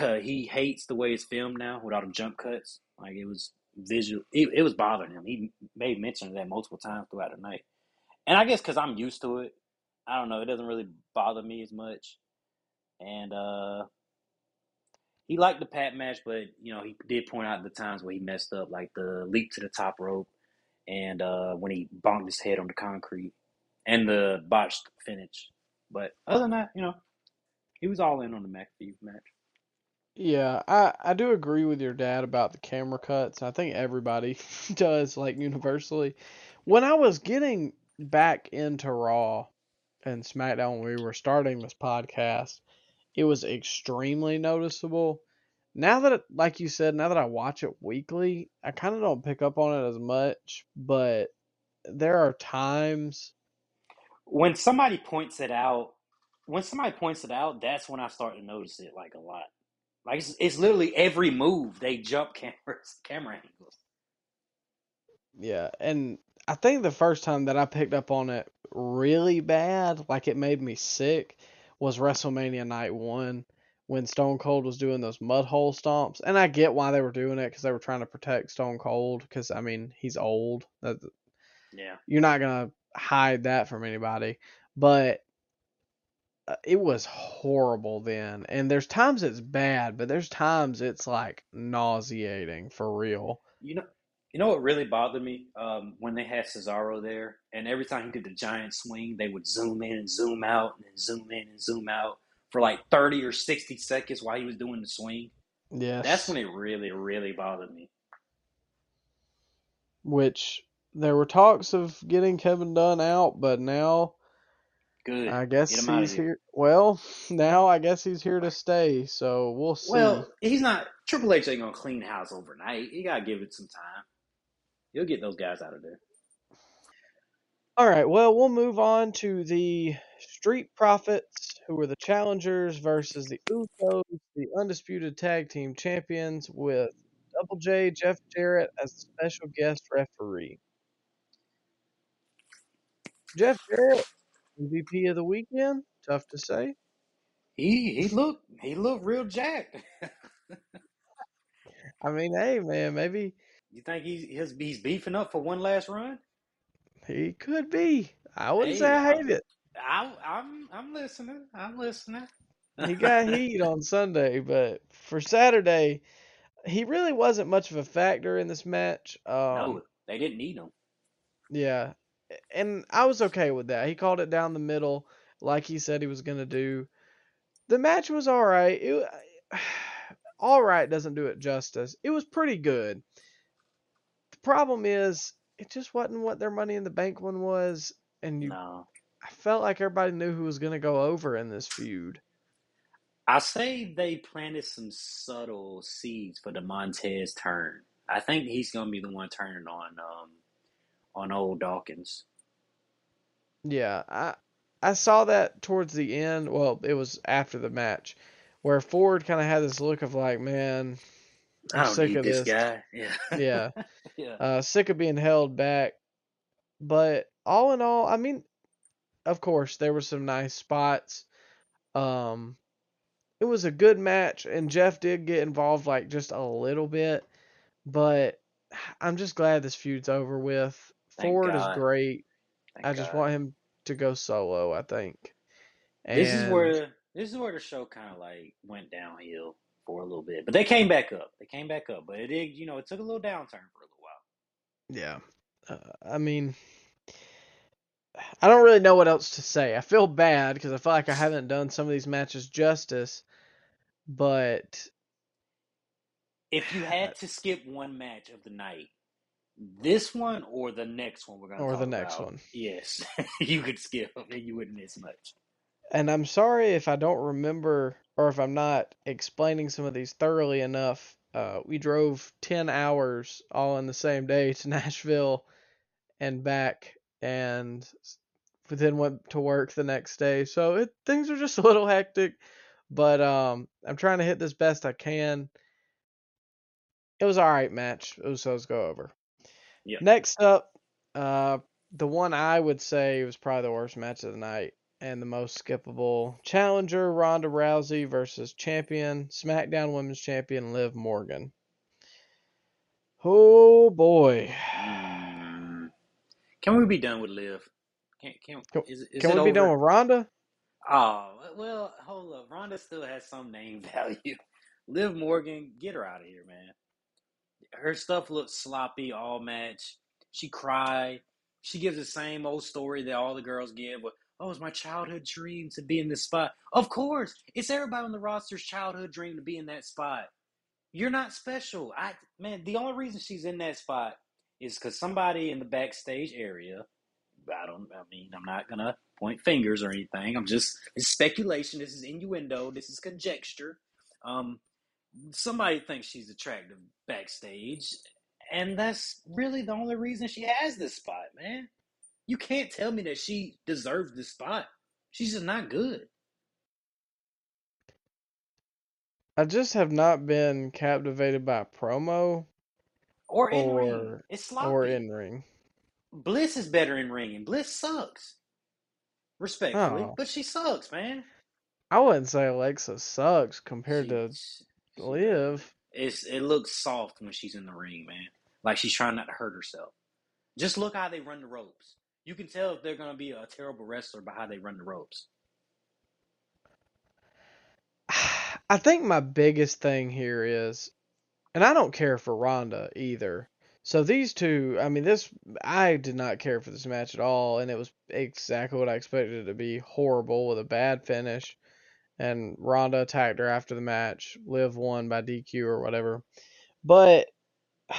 uh, he hates the way it's filmed now with all the jump cuts. Like it was visual, it, it was bothering him. He made mention of that multiple times throughout the night, and I guess because I'm used to it, I don't know. It doesn't really bother me as much. And uh, he liked the Pat match, but you know he did point out the times where he messed up, like the leap to the top rope, and uh, when he bonked his head on the concrete, and the botched finish. But other than that, you know, he was all in on the McAfee match. Yeah, I I do agree with your dad about the camera cuts. I think everybody does, like universally. When I was getting back into Raw and SmackDown we were starting this podcast, it was extremely noticeable. Now that, it, like you said, now that I watch it weekly, I kind of don't pick up on it as much, but there are times. When somebody points it out, when somebody points it out, that's when I start to notice it like a lot. Like it's, it's literally every move they jump cameras, camera angles. Yeah, and I think the first time that I picked up on it really bad, like it made me sick, was WrestleMania Night 1 when Stone Cold was doing those mud hole stomps. And I get why they were doing it because they were trying to protect Stone Cold because, I mean, he's old. That, Yeah. you're not going to hide that from anybody. But uh, it was horrible then. And there's times it's bad, but there's times it's like nauseating for real. You know, you know what really bothered me um, when they had Cesaro there, and every time he did the giant swing, they would zoom in and zoom out, and then zoom in and zoom out for like thirty or sixty seconds while he was doing the swing. Yeah, That's when it really, really bothered me. which there were talks of getting Kevin Dunn out, but now Good. I guess Get him outta he's here. here. Well, now I guess he's here to stay, so we'll see. Well, he's not. Triple H ain't gonna clean house overnight. You gotta give it some time. He'll get those guys out of there. All right, well, we'll move on to the Street Profits, who were the challengers, versus the Usos, the undisputed tag team champions, with Double J Jeff Jarrett as the special guest referee. Jeff Jarrett, MVP of the weekend. Tough to say. He he looked he looked real jacked. I mean, hey man, maybe you think he's he's, he's beefing up for one last run? he could be. I wouldn't Hey, say I I- hate it. I, I'm I'm listening. I'm listening. He got heat on Sunday, but for Saturday, he really wasn't much of a factor in this match. Um, no, they didn't need him. Yeah, and I was okay with that. He called it down the middle, like he said he was gonna do. The match was all right. It, all right doesn't do it justice. It was pretty good. Problem is, it just wasn't what their Money in the Bank one was, and you, No, I felt like everybody knew who was gonna go over in this feud. I say they planted some subtle seeds for the Montez turn. I think he's gonna be the one turning on um on old Dawkins. Yeah, I I saw that towards the end. Well, it was after the match, where Ford kind of had this look of like, man, I'm don't sick of this this. guy. Yeah. Yeah. yeah. uh, sick of being held back. But all in all, I mean, of course, there were some nice spots. Um, it was a good match, and Jeff did get involved like just a little bit, but I'm just glad this feud's over with. Thank Ford God. is great. Thank I just God. want him to go solo. I think. This is where this is where the show kind of like went downhill for a little bit, but they came back up. They came back up, but it did, you know, it took a little downturn for a little while. Yeah. Uh, I mean, I don't really know what else to say. I feel bad because I feel like I haven't done some of these matches justice, but If you had to skip one match of the night, this one or the next one we're gonna Or the next about, one. yes, you could skip and you wouldn't miss much. and I'm sorry if I don't remember or if I'm not explaining some of these thoroughly enough. Uh, we drove 10 hours all in the same day to Nashville and back, and then went to work the next day. So it, things are just a little hectic, but um, I'm trying to hit this best I can. It was all right match. Usos go over. Yeah. Next up, uh, the one I would say was probably the worst match of the night and the most skippable. Challenger Ronda Rousey versus champion SmackDown Women's Champion Liv Morgan. Oh boy. Can we be done with Liv? Can can Can- is, is Can we be done with Ronda? Oh well, hold up. Ronda still has some name value. Liv Morgan, get her out of here, man. Her stuff looks sloppy all match. She cried. She gives the same old story that all the girls give. But oh, was my childhood dream to be in this spot. Of course, it's everybody on the roster's childhood dream to be in that spot. You're not special. I man, the only reason she's in that spot is because somebody in the backstage area. I don't. I mean, I'm not gonna point fingers or anything. I'm just it's speculation. This is innuendo. This is conjecture. Um, somebody thinks she's attractive backstage, and that's really the only reason she has this spot, man. You can't tell me that she deserves this spot. She's just not good. I just have not been captivated by promo Or in ring. It's sloppy. or in ring. Bliss is better in ring, and Bliss sucks. Respectfully, Oh. but she sucks, man. I wouldn't say Alexa sucks compared to Liv. It's it looks soft when she's in the ring, man. Like she's trying not to hurt herself. Just look how they run the ropes. You can tell if they're gonna be a terrible wrestler by how they run the ropes. I think my biggest thing here is, and I don't care for Ronda either. So these two, I mean, this I did not care for this match at all, and it was exactly what I expected it to be horrible with a bad finish. And Ronda attacked her after the match. Liv won by DQ or whatever. But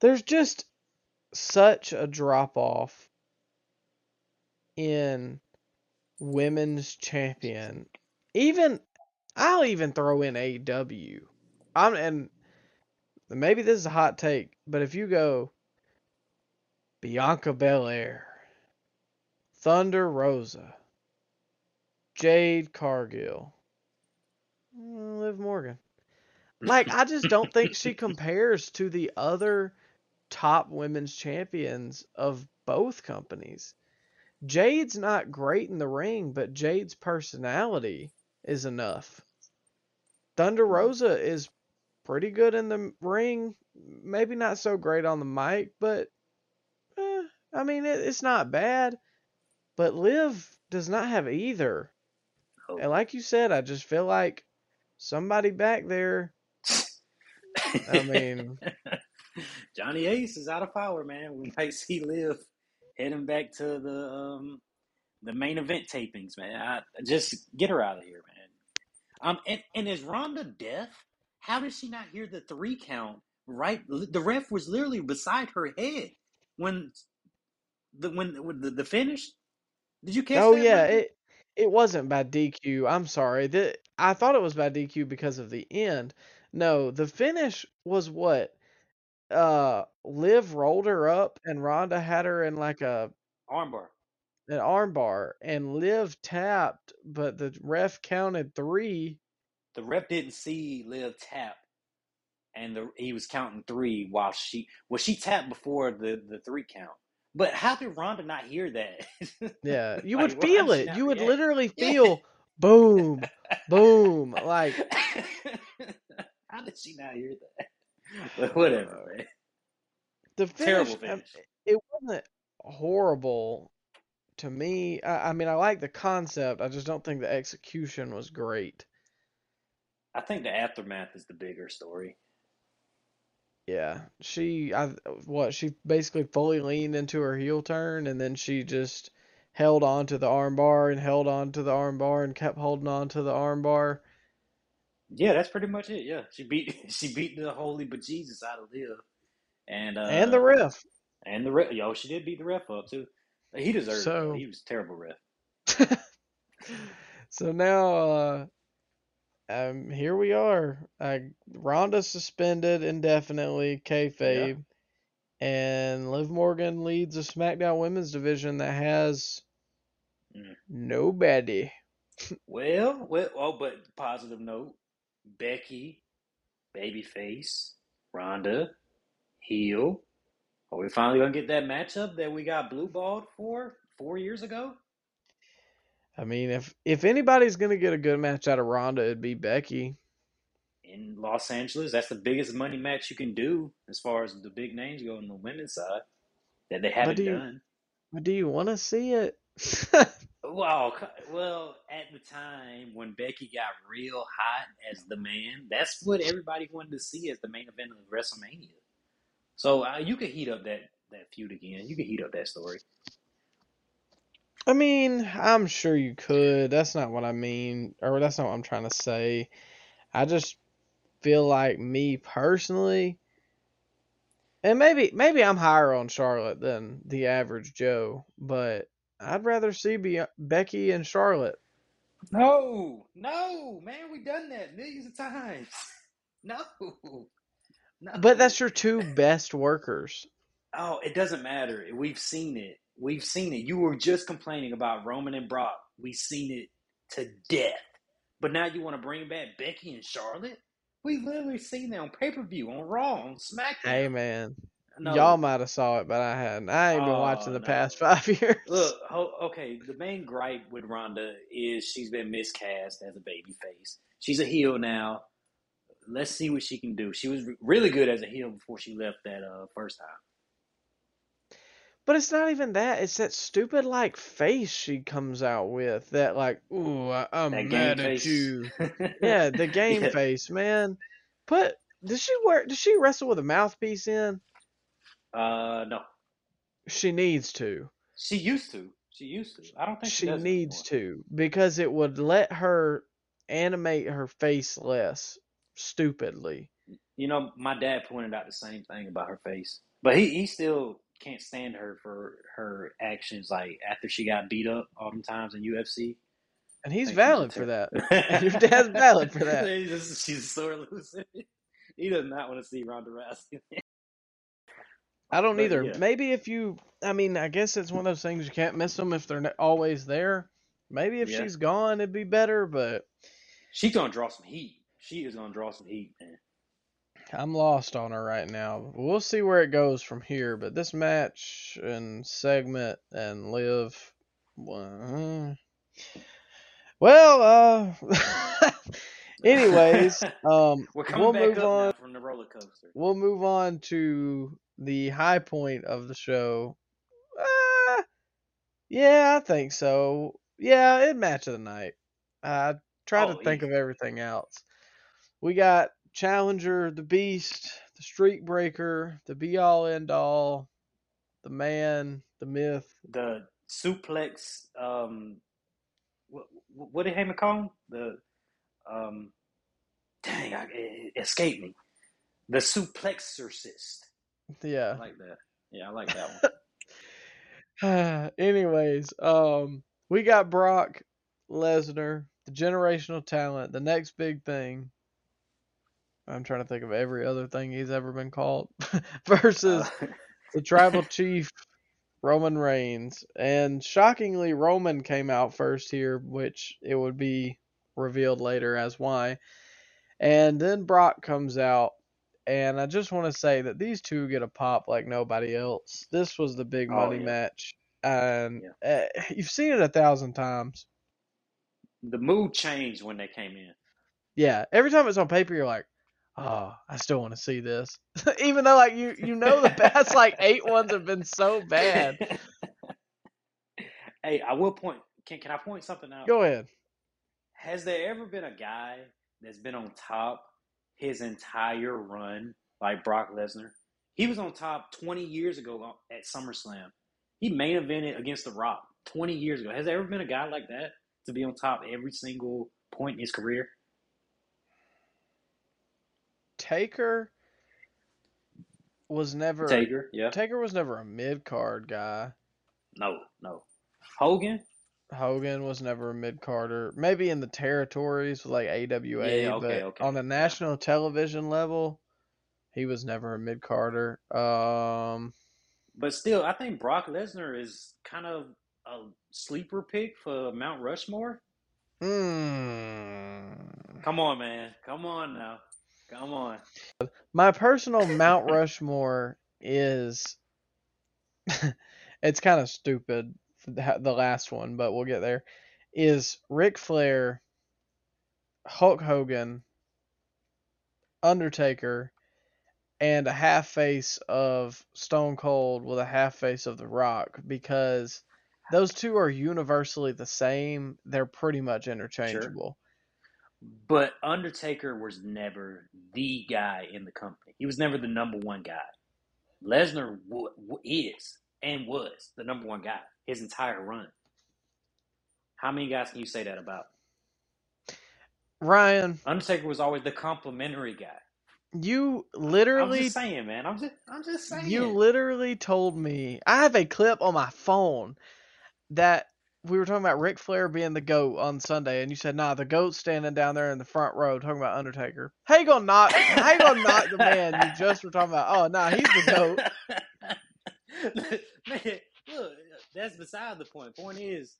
there's just such a drop off in women's champion. Even I'll even throw in AEW. I'm and maybe this is a hot take, but if you go Bianca Belair, Thunder Rosa, Jade Cargill, mm, Liv Morgan. Like I just don't think she compares to the other top women's champions of both companies. Jade's not great in the ring, but Jade's personality is enough. Thunder Rosa is pretty good in the ring, maybe not so great on the mic, but eh, I mean it, it's not bad. But Liv does not have either. Oh. And like you said, I just feel like somebody back there. I mean, Johnny Ace is out of power, man. We might see Liv heading back to the um, the main event tapings, man. I, just get her out of here, man. Um, and, and is Ronda deaf? How did she not hear the three count? Right, the ref was literally beside her head when the when, when the, the finish. Did you catch oh that? yeah, it it wasn't by DQ. I'm sorry. The, I thought it was by DQ because of the end. No, the finish was what? Uh, Liv rolled her up and Ronda had her in like a armbar. an armbar, and Liv tapped, but the ref counted three. The ref didn't see Liv tap, and the, he was counting three while she well she tapped before the the three count. But how did Ronda not hear that? Yeah, you Like, would feel it. You would literally Yeah. feel boom, boom. Like how did she not hear that? But whatever, man. the Terrible finish. um, finish. it wasn't horrible to me. I, I mean, I like the concept. I just don't think the execution was great. I think the aftermath is the bigger story. Yeah, she, I, what, she basically fully leaned into her heel turn, and then she just held on to the armbar and held on to the armbar and kept holding on to the armbar. Yeah, that's pretty much it. Yeah, she beat she beat the holy bejesus out of Liv, and uh, and the ref. and the ref. Yo, she did beat the ref up too. He deserved So- it. He was a terrible ref. So now, uh, um, here we are. Uh, Ronda suspended indefinitely, kayfabe, and Liv Morgan leads a SmackDown Women's division that has Mm. nobody. Well, well, oh, but positive note: Becky, babyface, Ronda, heel. Are we finally gonna get that matchup that we got blue balled for four years ago? I mean, if if anybody's gonna get a good match out of Ronda, it'd be Becky. in Los Angeles. That's the biggest money match you can do as far as the big names go on the women's side that they haven't do you- done. But do you want to see it? Well, well, at the time when Becky got real hot as the man, that's what everybody wanted to see as the main event of WrestleMania. So uh, you could heat up that that feud again. You could heat up that story. I mean, I'm sure you could. That's not what I mean, or that's not what I'm trying to say. I just feel like me personally, and maybe maybe I'm higher on Charlotte than the average Joe, but I'd rather see Be- Becky and Charlotte. No, no, man, we've done that millions of times. No, no. But that's your two best workers. Oh, it doesn't matter. We've seen it. We've seen it. You were just complaining about Roman and Brock. We've seen it to death. But now you want to bring back Becky and Charlotte? We've literally seen that on pay per view, on Raw, on SmackDown. Hey man, No. y'all might have saw it, but I hadn't. I ain't been Oh, watching the no. past five years. Look, okay, the main gripe with Ronda is she's been miscast as a baby face. She's a heel now. Let's see what she can do. She was really good as a heel before she left that uh, first time. But it's not even that. It's that stupid like face she comes out with. That like, ooh, I, game mad face. at you. Yeah, the game Yeah. face, man. Put does she wear? Does she wrestle with a mouthpiece in? Uh, no, She needs to. she used to. She used to. I don't think she, She needs to because it would let her animate her face less stupidly. You know, my dad pointed out the same thing about her face, but he, he still can't stand her for her actions. Like after she got beat up all the times in UFC. And he's valid for that. Your dad's valid for that. She's a sore loser. He does not want to see Ronda Rousey. I don't But, either. yeah. Maybe if you, I mean, I guess it's one of those things you can't miss them if they're always there. Maybe if Yeah. she's gone, it'd be better. But She's gonna draw some heat. She is gonna draw some heat, man. I'm lost on her right now. We'll see where it goes from here. But this match and segment and live, well uh, anyways, um, We're coming we'll back move up on. from the roller coaster. We'll move on to the high point of the show. Uh, yeah, I think so. Yeah, it match of the night. I try to Oh, think easy. of everything else. We got Challenger, the Beast, the Street Breaker, the Be All End All, the Man, the Myth. The suplex. Um, what, what did Heyman call him? The um, dang, I, it, it escaped me. The suplexorcist. I Yeah. like that. Yeah, I like that one. Anyways, um, we got Brock Lesnar, the generational talent, the next big thing. I'm trying to think of every other thing he's ever been called versus Uh, the tribal chief Roman Reigns. And shockingly, Roman came out first here, which it would be revealed later as why. And then Brock comes out. And I just want to say that these two get a pop like nobody else. This was the big Oh, money yeah. match. And uh, you've seen it a thousand times. the mood changed when they came in. Yeah, every time it's on paper, you're like, oh, I still want to see this. Even though, like, you, you know, the past, like, eight ones have been so bad. hey, I will point. Can can I point something out? Go ahead. Has there ever been a guy that's been on top his entire run, like Brock Lesnar? He was on top 20 years ago at SummerSlam. He main evented against The Rock 20 years ago. Has there ever been a guy like that to be on top every single point in his career? Taker was never Taker, yeah. Taker was never a mid card guy. No, no. Hogan, Hogan was never a mid carder. Maybe in the territories like AWA, Yeah, okay, but okay, on a yeah. national television level, he was never a mid carder. Um, but still, I think Brock Lesnar is kind of a sleeper pick for Mount Rushmore. mm, Come on, man. Come on now. Come on. my personal Mount Rushmore is it's kind of stupid the, the last one, but we'll get there. Is Ric Flair, Hulk Hogan, Undertaker, and a half face of Stone Cold with a half face of The Rock because those two are universally the same. They're pretty much interchangeable. But Undertaker was never the guy in the company. He was never the number one guy. Lesnar w- w- is and was the number one guy his entire run. How many guys can you say that about? Ryan, Undertaker was always the complimentary guy. you literally I'm just saying, man. I'm just, I'm just saying. You literally told me. I have a clip on my phone that we were talking about Ric Flair being the goat on Sunday, and you said, "Nah, the goat's standing down there in the front row talking about Undertaker." How you gonna knock? how you gonna knock the man you just were talking about? Oh, nah, he's the goat. man, look, that's beside the point. Point is,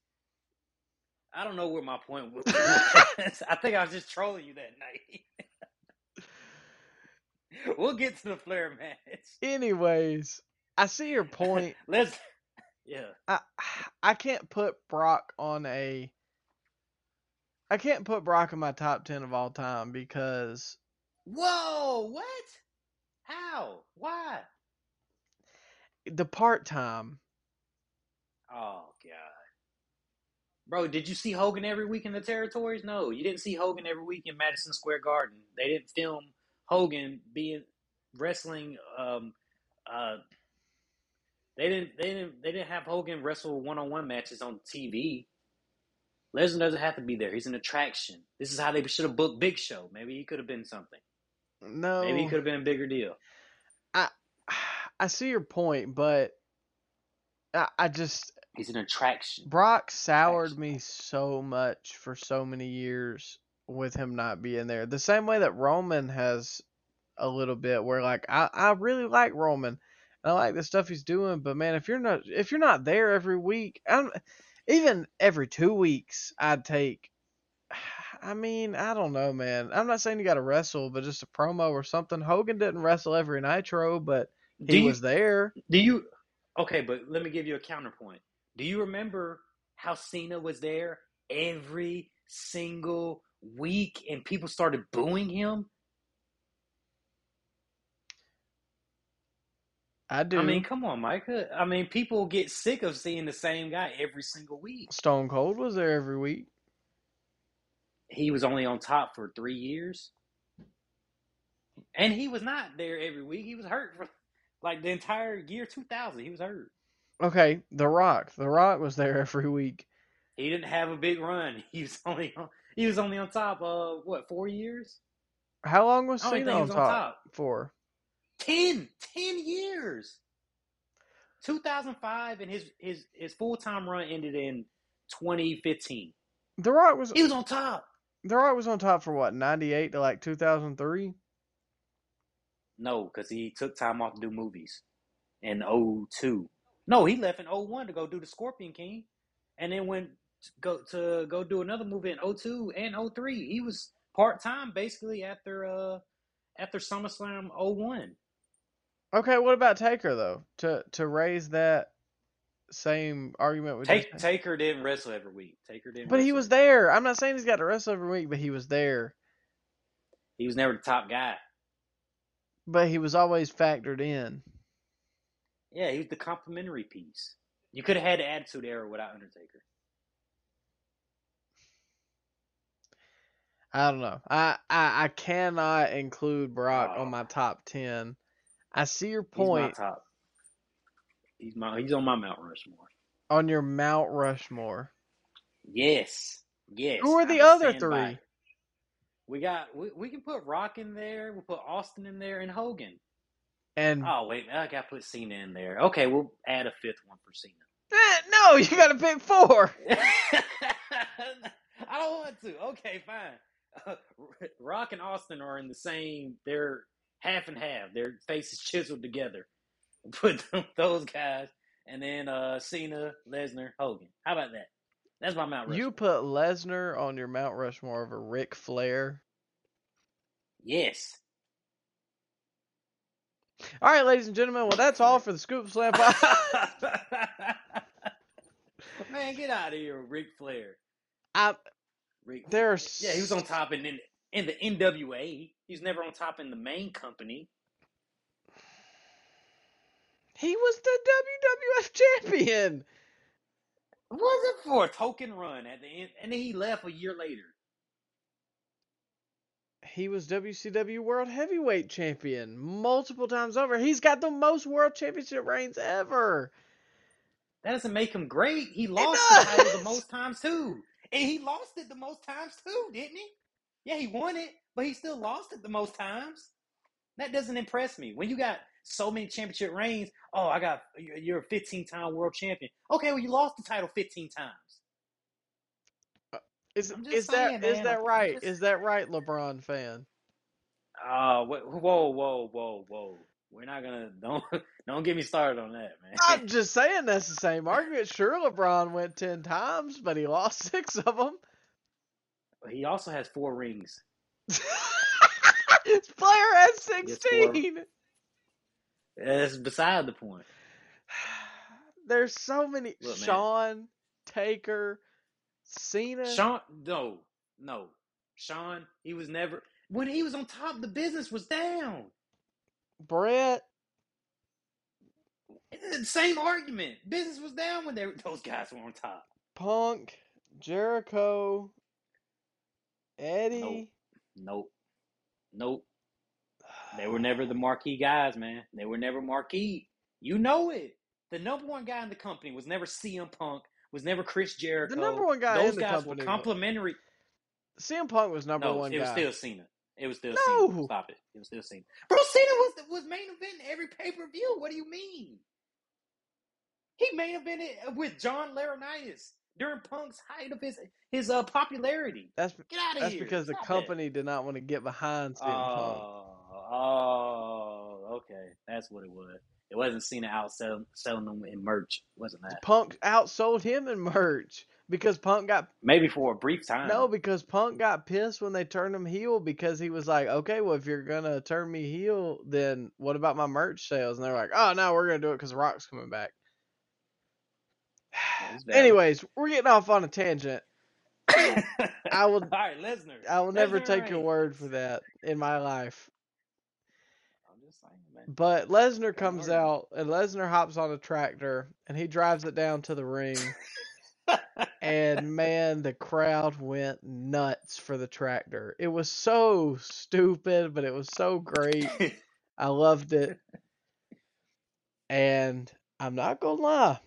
I don't know where my point was. I think I was just trolling you that night. we'll get to the Flair match. Anyways, I see your point. Let's, yeah. I I can't put Brock on a. I can't put Brock in my top ten of all time because Whoa, what? How? Why? The part time. Oh God, bro! Did you see Hogan every week in the territories? No, you didn't see Hogan every week in Madison Square Garden. They didn't film Hogan being wrestling. Um, uh, they didn't. They didn't. They didn't have Hogan wrestle one on one matches on TV. Lesnar doesn't have to be there. He's an attraction. This is how they should have booked Big Show. Maybe he could have been something. No, Maybe he could have been a bigger deal. I see your point, but I, I just He's an attraction. Brock soured me so much for so many years with him not being there. The same way that Roman has a little bit where like I, I really like Roman. I like the stuff he's doing, but man, if you're not if you're not there every week, I'm even every two weeks I'd take I mean, I don't know, man. I'm not saying you got to wrestle, but just a promo or something. Hogan didn't wrestle every Nitro, but he you- was there. Do you? Okay, but let me give you a counterpoint. Do you remember how Cena was there every single week and people started booing him? I do. I mean, come on, Micah. Uh, I mean, people get sick of seeing the same guy every single week. Stone Cold was there every week. He was only on top for three years. And he was not there every week. He was hurt for like the entire year 2000. He was hurt. Okay, The Rock. The Rock was there every week. He didn't have a big run. He was only on, he was only on top of what four years? How long was Cena he on was top, on top. for? 10, 10 years. 2005 and his his his full time run ended in 2015. The Rock was He was on top. The Rock was on top for what, 98 to like 2003? No, because he took time off to do movies in 02. No, he left in 01 to go do the Scorpion King, and then went to go to go do another movie in 02 and 03. He was part time basically after uh after SummerSlam 01. Okay, what about Taker though? To to raise that same argument with Take, Taker didn't wrestle every week. Taker didn't. But he was there. I'm not saying he's got to wrestle every week, but he was there. He was never the top guy. But he was always factored in. Yeah, he was the complimentary piece. You could have had Attitude Era without Undertaker. I don't know. I I, I cannot include Brock Oh. on my top 10. I see your point. He's my top. He's my. He's on my Mount Rushmore. on your Mount Rushmore. Yes. Yes. Who are the I will other three? We got. We, we can put Rock in there. We'll put Austin in there and Hogan. And Oh wait, I got to put Cena in there. Okay, we'll add a fifth one for Cena. Eh, no, you got to pick four. I don't want to. Okay, fine. Rock and Austin are in the same. They're half and half. Their faces chiseled together. Put them, those guys, and then uh Cena, Lesnar, Hogan. How about that? That's my Mount Rushmore. You put Lesnar on your Mount Rushmore over Ric Flair. yes. All right, ladies and gentlemen. Well, that's all for the Scoop Slam. Man, get out of here, Ric Flair. I, Ric there's Yeah, he was on top in, in in the NWA. He's never on top in the main company. He was the WWF champion. What was it for? A token run at the end, and then he left a year later. He was WCW World Heavyweight Champion multiple times over. He's got the most World Championship reigns ever. That doesn't make him great. He lost the title the most times too, and he lost it the most times too, didn't he? Yeah, he won it, but he still lost it the most times. That doesn't impress me. When you got so many championship reigns, oh, I got you're a 15 time world champion. Okay, well you lost the title 15 times. Is is saying, that is man, that right? just- Is that right, LeBron fan? Uh, whoa, whoa, whoa, whoa. We're not gonna don't don't get me started on that, man. I'm just saying that's the same argument. Sure, LeBron went ten times, but he lost six of them. he also has four rings. His player has Yes, four. sixteen. That's beside the point. There's so many. Look. Shawn, Taker, Cena. Shawn, no, no, Shawn. He was never when he was on top. The business was down. Bret. Same argument. Business was down when they were, those guys were on top. Punk, Jericho, Eddie. Nope. Nope, nope. They were never the marquee guys, man. They were never marquee. You know it. The number one guy in the company was never CM Punk. Was never Chris Jericho. The number one guy Those in the guys company. were complimentary. CM Punk was number no, one it was guy. still Cena. It was still No. Cena. Stop it. It was still Cena. Bro, Cena was was main event every pay per view. What do you mean? He main evented with John Laurinaitis during Punk's height of his his uh, popularity. That's Get out of that's here. because the Stop company did not want to get behind. CM Punk. Oh, okay. That's what it was. It wasn't Cena out selling, them in merch. Wasn't that? Punk outsold him in merch because Punk got Maybe for a brief time. no because Punk got pissed when they turned him heel because he was like, okay, well if you're gonna turn me heel, then what about my merch sales? And they're like, oh no, we're gonna do it because Rock's coming back. Anyways, we're getting off on a tangent. I will All right, Lesnar. I will never Lesnar take your word for that in my life. I'm just saying, man. But Lesnar comes out and Lesnar hops on a tractor and he drives it down to the ring. and man, the crowd went nuts for the tractor. It was so stupid, but it was so great. I loved it. And I'm not going to lie.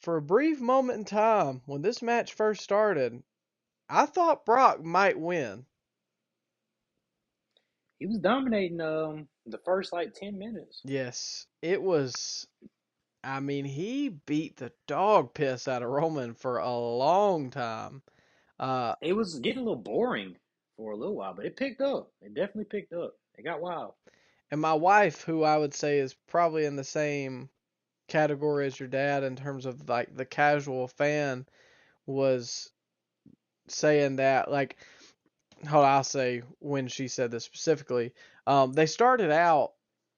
For a brief moment in time, when this match first started, I thought Brock might win. he was dominating um the first like ten minutes. Yes, it was. I mean, he beat the dog piss out of Roman for a long time. Uh, It was getting a little boring for a little while, but it picked up. It definitely picked up. It got wild. and my wife, who I would say is probably in the same category as your dad in terms of like the casual fan, was saying that like, hold on, I'll say when she said this specifically. Um, they started out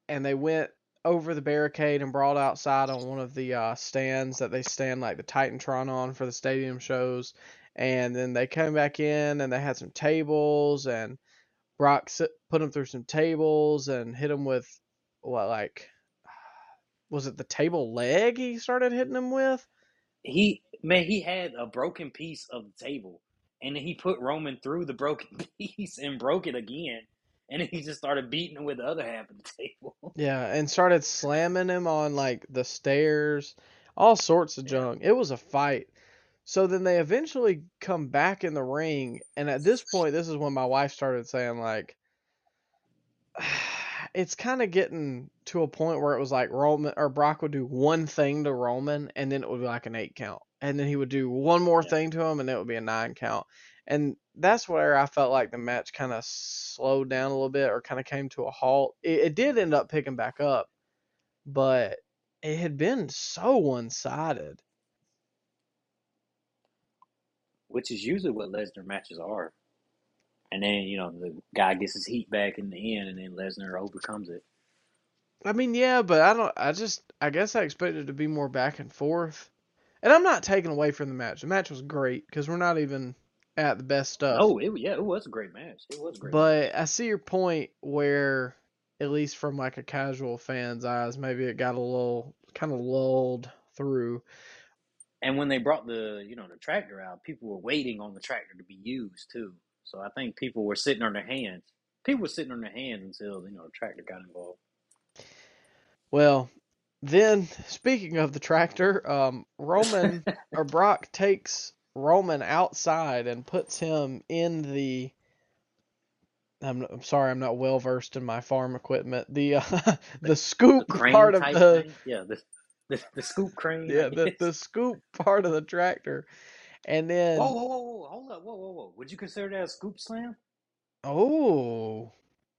and they went over the barricade and brought outside on one of the uh, stands that they stand like the Titantron on for the stadium shows. And then they came back in and they had some tables and Brock put him through some tables and hit him with what like was it the table leg he started hitting him with? He man, he had a broken piece of the table, and then he put Roman through the broken piece and broke it again, and then he just started beating him with the other half of the table. Yeah, and started slamming him on like the stairs, all sorts of junk. It was a fight. So then they eventually come back in the ring, and at this point, this is when my wife started saying like, it's kind of getting to a point where it was like Roman or Brock would do one thing to Roman, and then it would be like an eight count, and then he would do one more Yeah. thing to him, and it would be a nine count, and that's where I felt like the match kind of slowed down a little bit or kind of came to a halt. It, it did end up picking back up, but it had been so one sided. which is usually what Lesnar matches are. And then you know the guy gets his heat back in the end, and then Lesnar overcomes it. I mean, yeah, but I don't. I just, I guess I expected it to be more back and forth. And I'm not taking away from the match. The match was great because we're not even at the best stuff. Oh, it yeah, it was a great match. It was great. match. But I see your point where, at least from like a casual fan's eyes, maybe it got a little kind of lulled through. And when they brought the you know the tractor out, people were waiting on the tractor to be used too. So I think people were sitting on their hands. People were sitting on their hands until you know the tractor got involved. Well, Then, speaking of the tractor, um, Roman or Brock takes Roman outside and puts him in the. I'm, I'm sorry, I'm not well versed in my farm equipment. The uh, the The scoop crane part of the thing? Yeah, the, the the scoop crane. yeah the the scoop part of the tractor, and then Whoa, whoa, whoa, whoa! Hold up, whoa, whoa, whoa! Would you consider that a scoop slam? oh,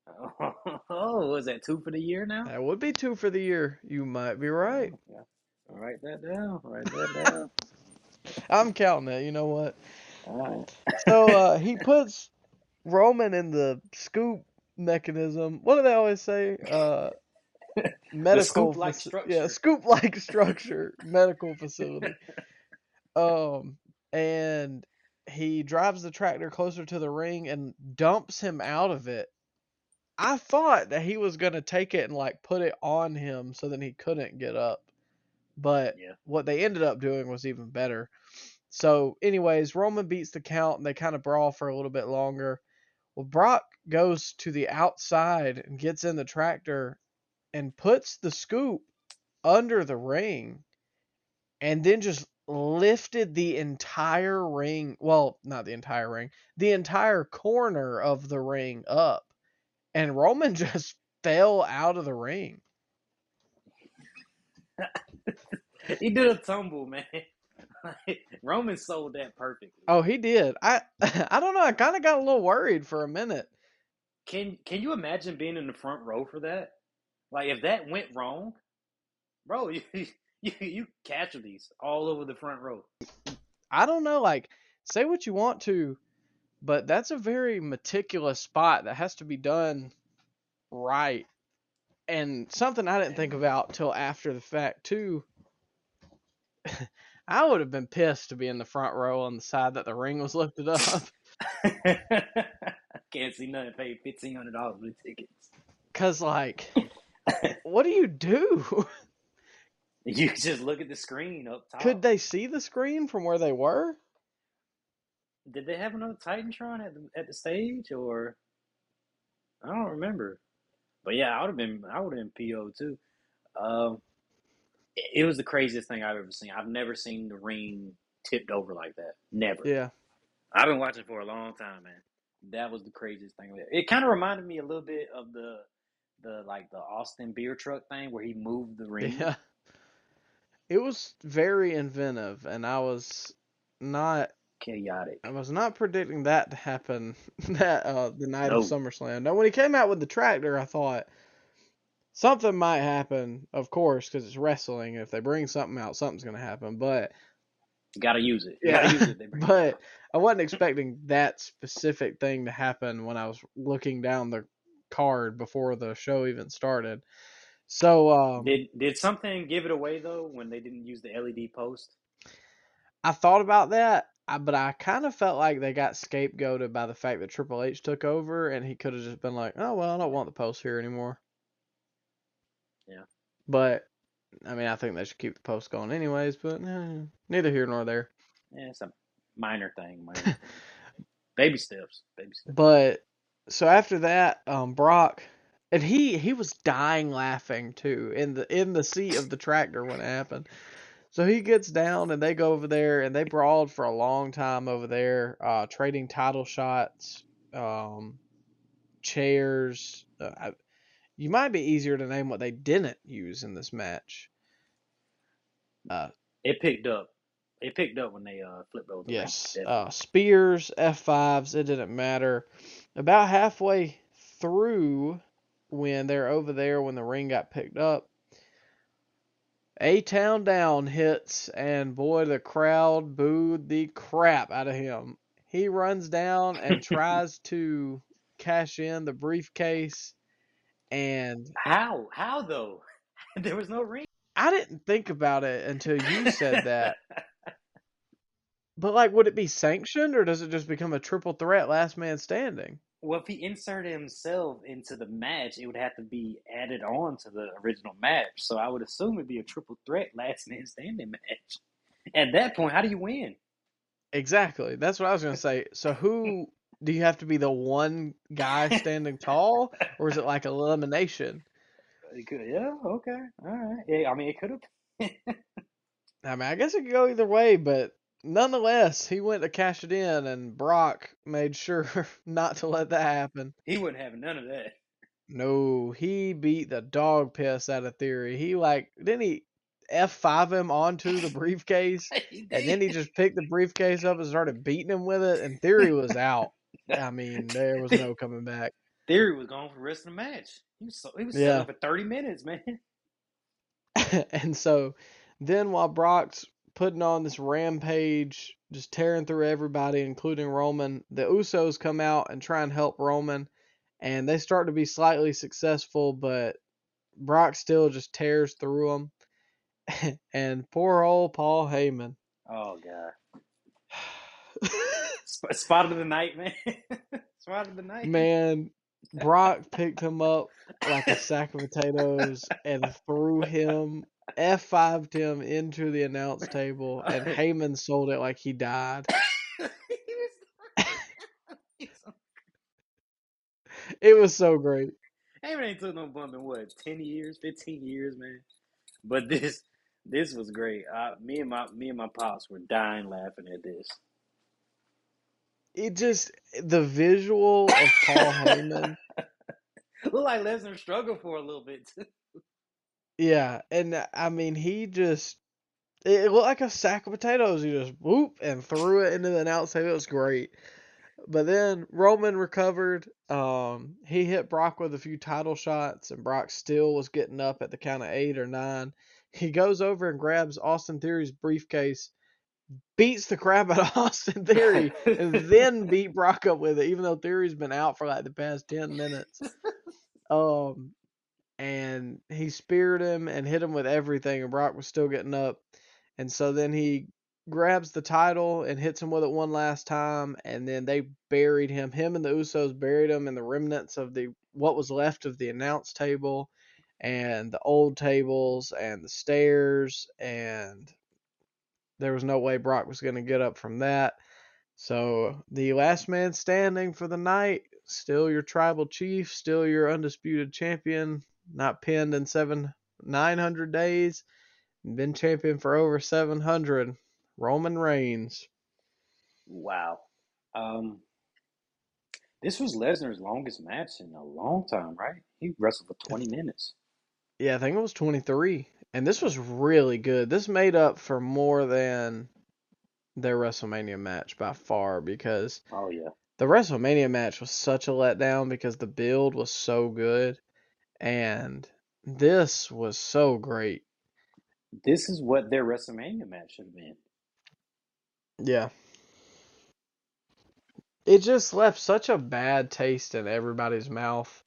Oh, was that two for the year now? that would be two for the year. You might be right. Yeah. Write that down. Write that down. I'm counting it. You know what? All right. So uh, he puts Roman in the scoop mechanism. What do they always say? Uh, medical scoop-like faci- structure. Yeah, scoop like structure, medical facility. Um, and he drives the tractor closer to the ring and dumps him out of it. I thought that he was gonna take it and like put it on him so then he couldn't get up. But Yeah. what they ended up doing was even better. So, anyways, Roman beats the count and they kind of brawl for a little bit longer. Well, Brock goes to the outside and gets in the tractor and puts the scoop under the ring and then just lifted the entire ring. Well, not the entire ring, the entire corner of the ring up. And Roman just fell out of the ring. He did a tumble, man. Roman sold that perfectly. Oh, he did. I I don't know. I kind of got a little worried for a minute. Can Can you imagine being in the front row for that? Like if that went wrong, bro, you you, you casualties all over the front row. I don't know. Like, say what you want to, but that's a very meticulous spot that has to be done right. And something I didn't think about till after the fact too. I would have been pissed to be in the front row on the side that the ring was lifted up. Can't see nothing. Paid fifteen hundred dollars for the tickets. Cause like, what do you do? You just look at the screen up top. Could they see the screen from where they were? Did they have another Titantron at the at the stage or? I don't remember. But yeah, I would have been. I would have been PO too. Um, it, it was the craziest thing I've ever seen. I've never seen the ring tipped over like that. Never. Yeah. I've been watching for a long time, man. That was the craziest thing. It kind of reminded me a little bit of the the like the Austin beer truck thing where he moved the ring. Yeah. It was very inventive, and I was not Chaotic. I was not predicting that to happen that uh the night of SummerSlam. Now, when he came out with the tractor, I thought something might happen, of course, because it's wrestling. If they bring something out, something's gonna happen. But You gotta use it. You Yeah, use it. Bring it but. I wasn't expecting that specific thing to happen when I was looking down the card before the show even started. So um, did did something give it away though when they didn't use the LED post? I thought about that, I- but I kind of felt like they got scapegoated by the fact that Triple H took over, and he could have just been like, "Oh well, I don't want the post here anymore." Yeah. But I mean, I think they should keep the post going anyways. But eh, neither here nor there. Yeah, it's a minor thing. Minor baby steps. Baby steps. But so after that, um, Brock, and he he was dying laughing too in the in the seat of the tractor when it happened. So he gets down and they go over there and they brawled for a long time over there, uh, trading title shots, um, chairs. Uh, I, you might be easier to name what they didn't use in this match. Uh, It picked up. It picked up when they uh flipped over. the ring. Yes. Uh, spears, F5s, it didn't matter. About halfway through, when they're over there, when the ring got picked up, A Town Down hits, and boy, the crowd booed the crap out of him. He runs down and tries to cash in the briefcase, and How? How though? there was no ring. I didn't think about it until you said that. But like, would it be sanctioned, or does it just become a triple threat, last man standing? Well, if he inserted himself into the match, it would have to be added on to the original match. So I would assume it'd be a triple threat last man standing match. At that point, how do you win? Exactly. That's what I was gonna say. So who do you have to be the one guy standing tall, or is it like elimination? It could, yeah, okay, all right. Yeah, I mean, it could have. I mean, I guess it could go either way, but nonetheless, he went to cash it in, and Brock made sure not to let that happen. he wouldn't have none of that. No, he beat the dog piss out of Theory. He like didn't he F five him onto the briefcase, and then he just picked the briefcase up and started beating him with it, and Theory was out. I mean, there was no coming back. Theory was gone for the rest of the match. He was so, he was Yeah. selling for thirty minutes, man. and so then while Brock's putting on this rampage, just tearing through everybody, including Roman, the Usos come out and try and help Roman, and they start to be slightly successful, but Brock still just tears through them. and poor old Paul Heyman. Oh god, Sp- spot of the night, man. spot of the night, Man, Brock picked him up like a sack of potatoes and threw him F5'd him into the announce table, and Heyman sold it like he died. he was, he was It was so great. Heyman ain't took no bump in what ten years, fifteen years, man. But this this was great. Uh, me and my me and my pops were dying laughing at this. It just the visual of Paul Heyman. Looked like Lesnar struggled for a little bit too. Yeah, and uh, I mean he just it looked like a sack of potatoes. He just whoop and threw it into the announce table. It was great. But then Roman recovered. Um, he hit Brock with a few title shots, and Brock still was getting up at the count of eight or nine. He goes over and grabs Austin Theory's briefcase, beats the crap out of Austin Theory, and then beat Brock up with it, even though Theory's been out for like the past ten minutes. Um, and he speared him and hit him with everything, and Brock was still getting up. And so then he grabs the title and hits him with it one last time, and then they buried him. Him and the Usos buried him in the remnants of the what was left of the announce table, and the old tables and the stairs, and there was no way Brock was going to get up from that. So the last man standing for the night, still your tribal chief, still your undisputed champion, not pinned in seven nine hundred days, been champion for over seven hundred. Roman Reigns. Wow. Um, this was Lesnar's longest match in a long time, right? He wrestled for twenty minutes. Yeah, I think it was twenty three. And this was really good. This made up for more than their WrestleMania match by far because Oh yeah. the WrestleMania match was such a letdown because the build was so good and this was so great. This is what their WrestleMania match should have been. Yeah. It just left such a bad taste in everybody's mouth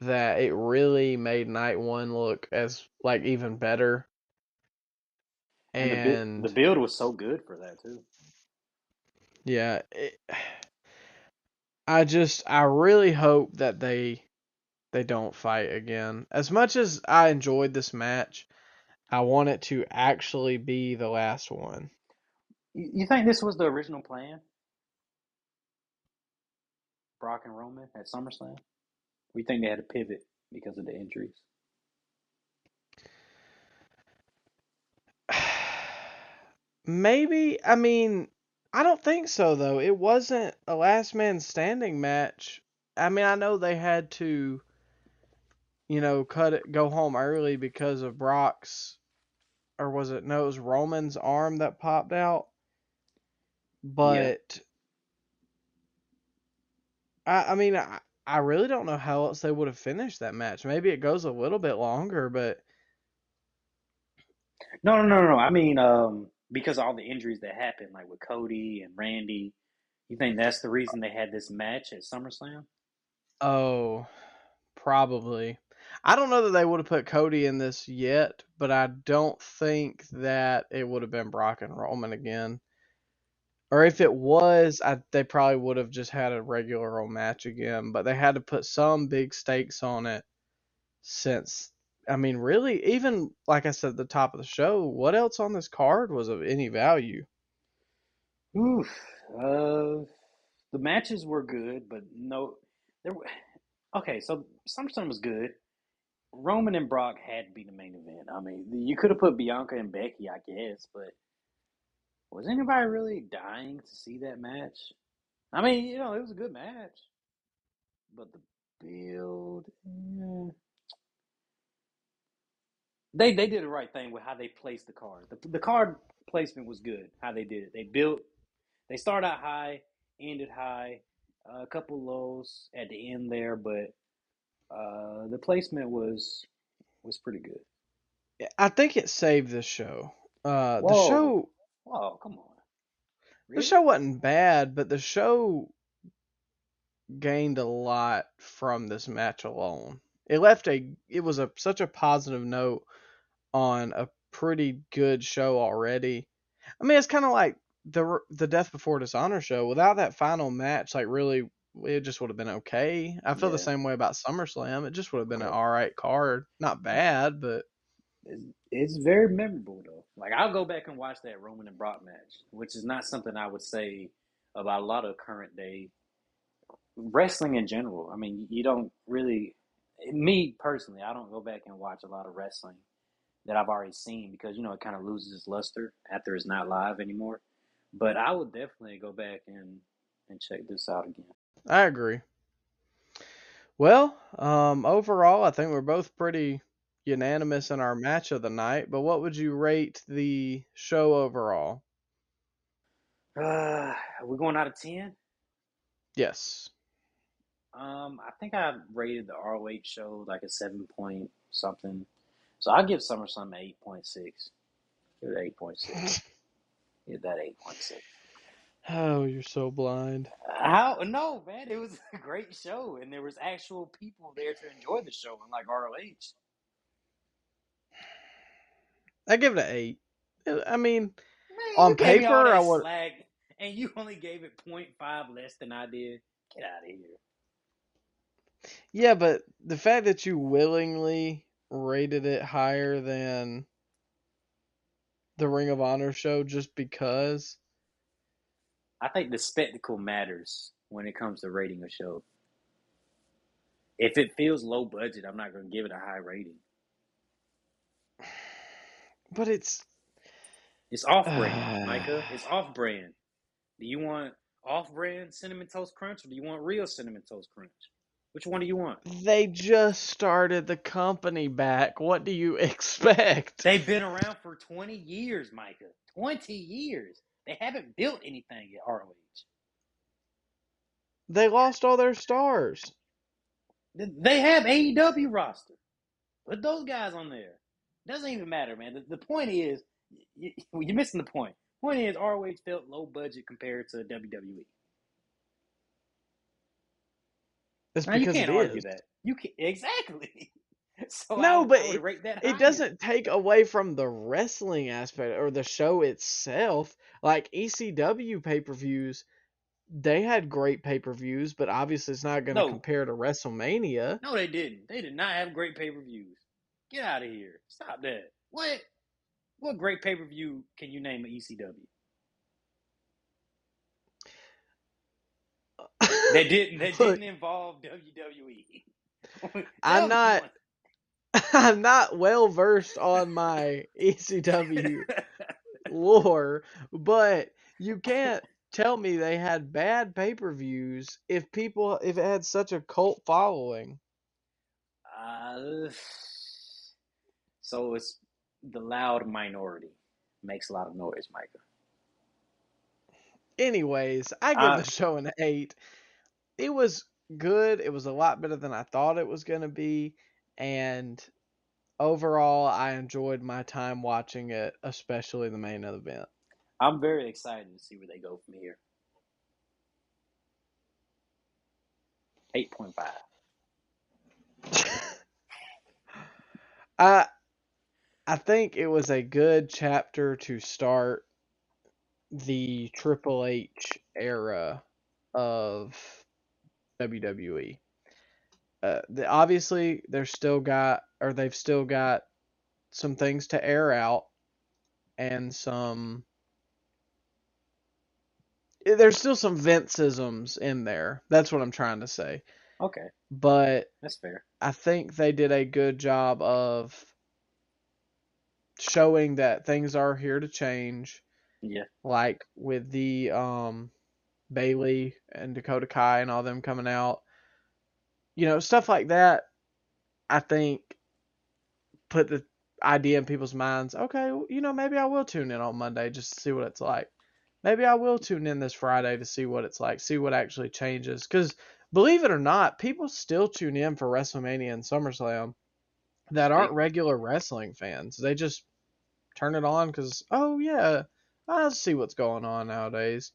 that it really made night one look as like even better. And, the, bu- the build was so good for that too. yeah, it, I just I really hope that they they don't fight again. As much as I enjoyed this match, I want it to actually be the last one. You, think this was the original plan? Brock and Roman at SummerSlam? We think they had to pivot because of the injuries. Maybe, I mean, I don't think so though. It wasn't a last man standing match. I mean, I know they had to, you know, cut it, go home early because of Brock's, or was it, no, it was Roman's arm that popped out. But, I, I mean, I, I really don't know how else they would have finished that match. Maybe it goes a little bit longer, but No, no, no, no. I mean, um, because of all the injuries that happened, like with Cody and Randy. You think that's the reason they had this match at SummerSlam? Oh, probably. I don't know that they would have put Cody in this yet, but I don't think that it would have been Brock and Roman again. Or if it was, I, they probably would have just had a regular old match again. But they had to put some big stakes on it since, I mean, really, even like I said at the top of the show, what else on this card was of any value? Oof. Uh, the matches were good, but no, there. Okay, so SummerSlam was good. Roman and Brock had to be the main event. I mean, you could have put Bianca and Becky, I guess, but was anybody really dying to see that match? I mean, you know, it was a good match, but the build, eh. they they did the right thing with how they placed the card. The, the card placement was good. How they did it, they built, they started out high, ended high, a couple lows at the end there, but uh, the placement was was pretty good. I think it saved the show. Uh, the show Oh, come on. the show wasn't bad, but the show gained a lot from this match alone. It left a it was a such a positive note on a pretty good show already. I mean, it's kind of like the the Death Before Dishonor show. Without that final match, like really, it just would have been okay. I feel the same way about SummerSlam. It just would have been an all right card, not bad, but It's, it's very memorable though. Like I'll go back and watch that Roman and Brock match, which is not something I would say about a lot of current day wrestling in general. I mean, you don't really, me personally, I don't go back and watch a lot of wrestling that I've already seen because you know it kind of loses its luster after it's not live anymore. But I would definitely go back and and check this out again. I agree. Well, um, overall, I think we're both pretty unanimous in our match of the night. But what would you rate the show overall? Uh, are we going out of ten? Yes. Um, I think I rated the ROH show like a seven point something. So I'll give SummerSlam an eight point six. Give it eight point six. Give that eight point six. Oh, you're so blind. How? No, man, it was a great show, and there was actual people there to enjoy the show, unlike ROH. I give it an eight. I mean, Man, On you gave me all paper, that I would- slag, and you only gave it 0.5 less than I did. Get out of here. yeah, but the fact that you willingly rated it higher than the Ring of Honor show just because. I think the spectacle matters when it comes to rating a show. If it feels low budget, I'm not going to give it a high rating. But it's It's off brand, Micah. It's off brand. Do you want off brand cinnamon toast crunch or do you want real cinnamon toast crunch? Which one do you want? they just started the company back. What do you expect? They've been around for 20 years, Micah. 20 years. They haven't built anything at ROH. They lost all their stars. They have AEW roster. Put those guys on there. Doesn't even matter, man. The, the point is, y- y- you're missing the point. Point is, ROH felt low budget compared to WWE. It's Now, you because can't it argue is. that. You can exactly. So No, but I would rate that It doesn't take away from the wrestling aspect or the show itself. Like ECW pay per views, they had great pay per views, but obviously it's not going to No. compare to WrestleMania. No, they didn't. They did not have great pay per views. Get out of here. Stop that. What? What great pay per view can you name at ECW? They didn't. They didn't involve WWE. I'm not-. I'm not well versed on my ECW lore, but you can't tell me they had bad pay per views if people if it had such a cult following. Uh, so it's the loud minority makes a lot of noise, Micah. Anyways, I give Uh, the show an eight. It was good. It was a lot better than I thought it was gonna be, and overall, I enjoyed my time watching it, especially the main event. I'm very excited to see where they go from here. Eight point five. I I think it was a good chapter to start the Triple H era of WWE. Uh, the, obviously, they're still got or they've still got some things to air out and some. eh, There's still some Vinceisms in there. That's what I'm trying to say. Okay. but That's fair. I think they did a good job of showing that things are here to change, Yeah. like with the um Bayley and Dakota Kai and all them coming out. You know, stuff like that I think put the idea in people's minds, okay, you know, maybe I will tune in on Monday just to see what it's like. Maybe I will tune in this Friday to see what it's like, see what actually changes. Because believe it or not, people still tune in for WrestleMania and SummerSlam that aren't regular wrestling fans. They just turn it on because, oh, yeah, I'll see what's going on nowadays.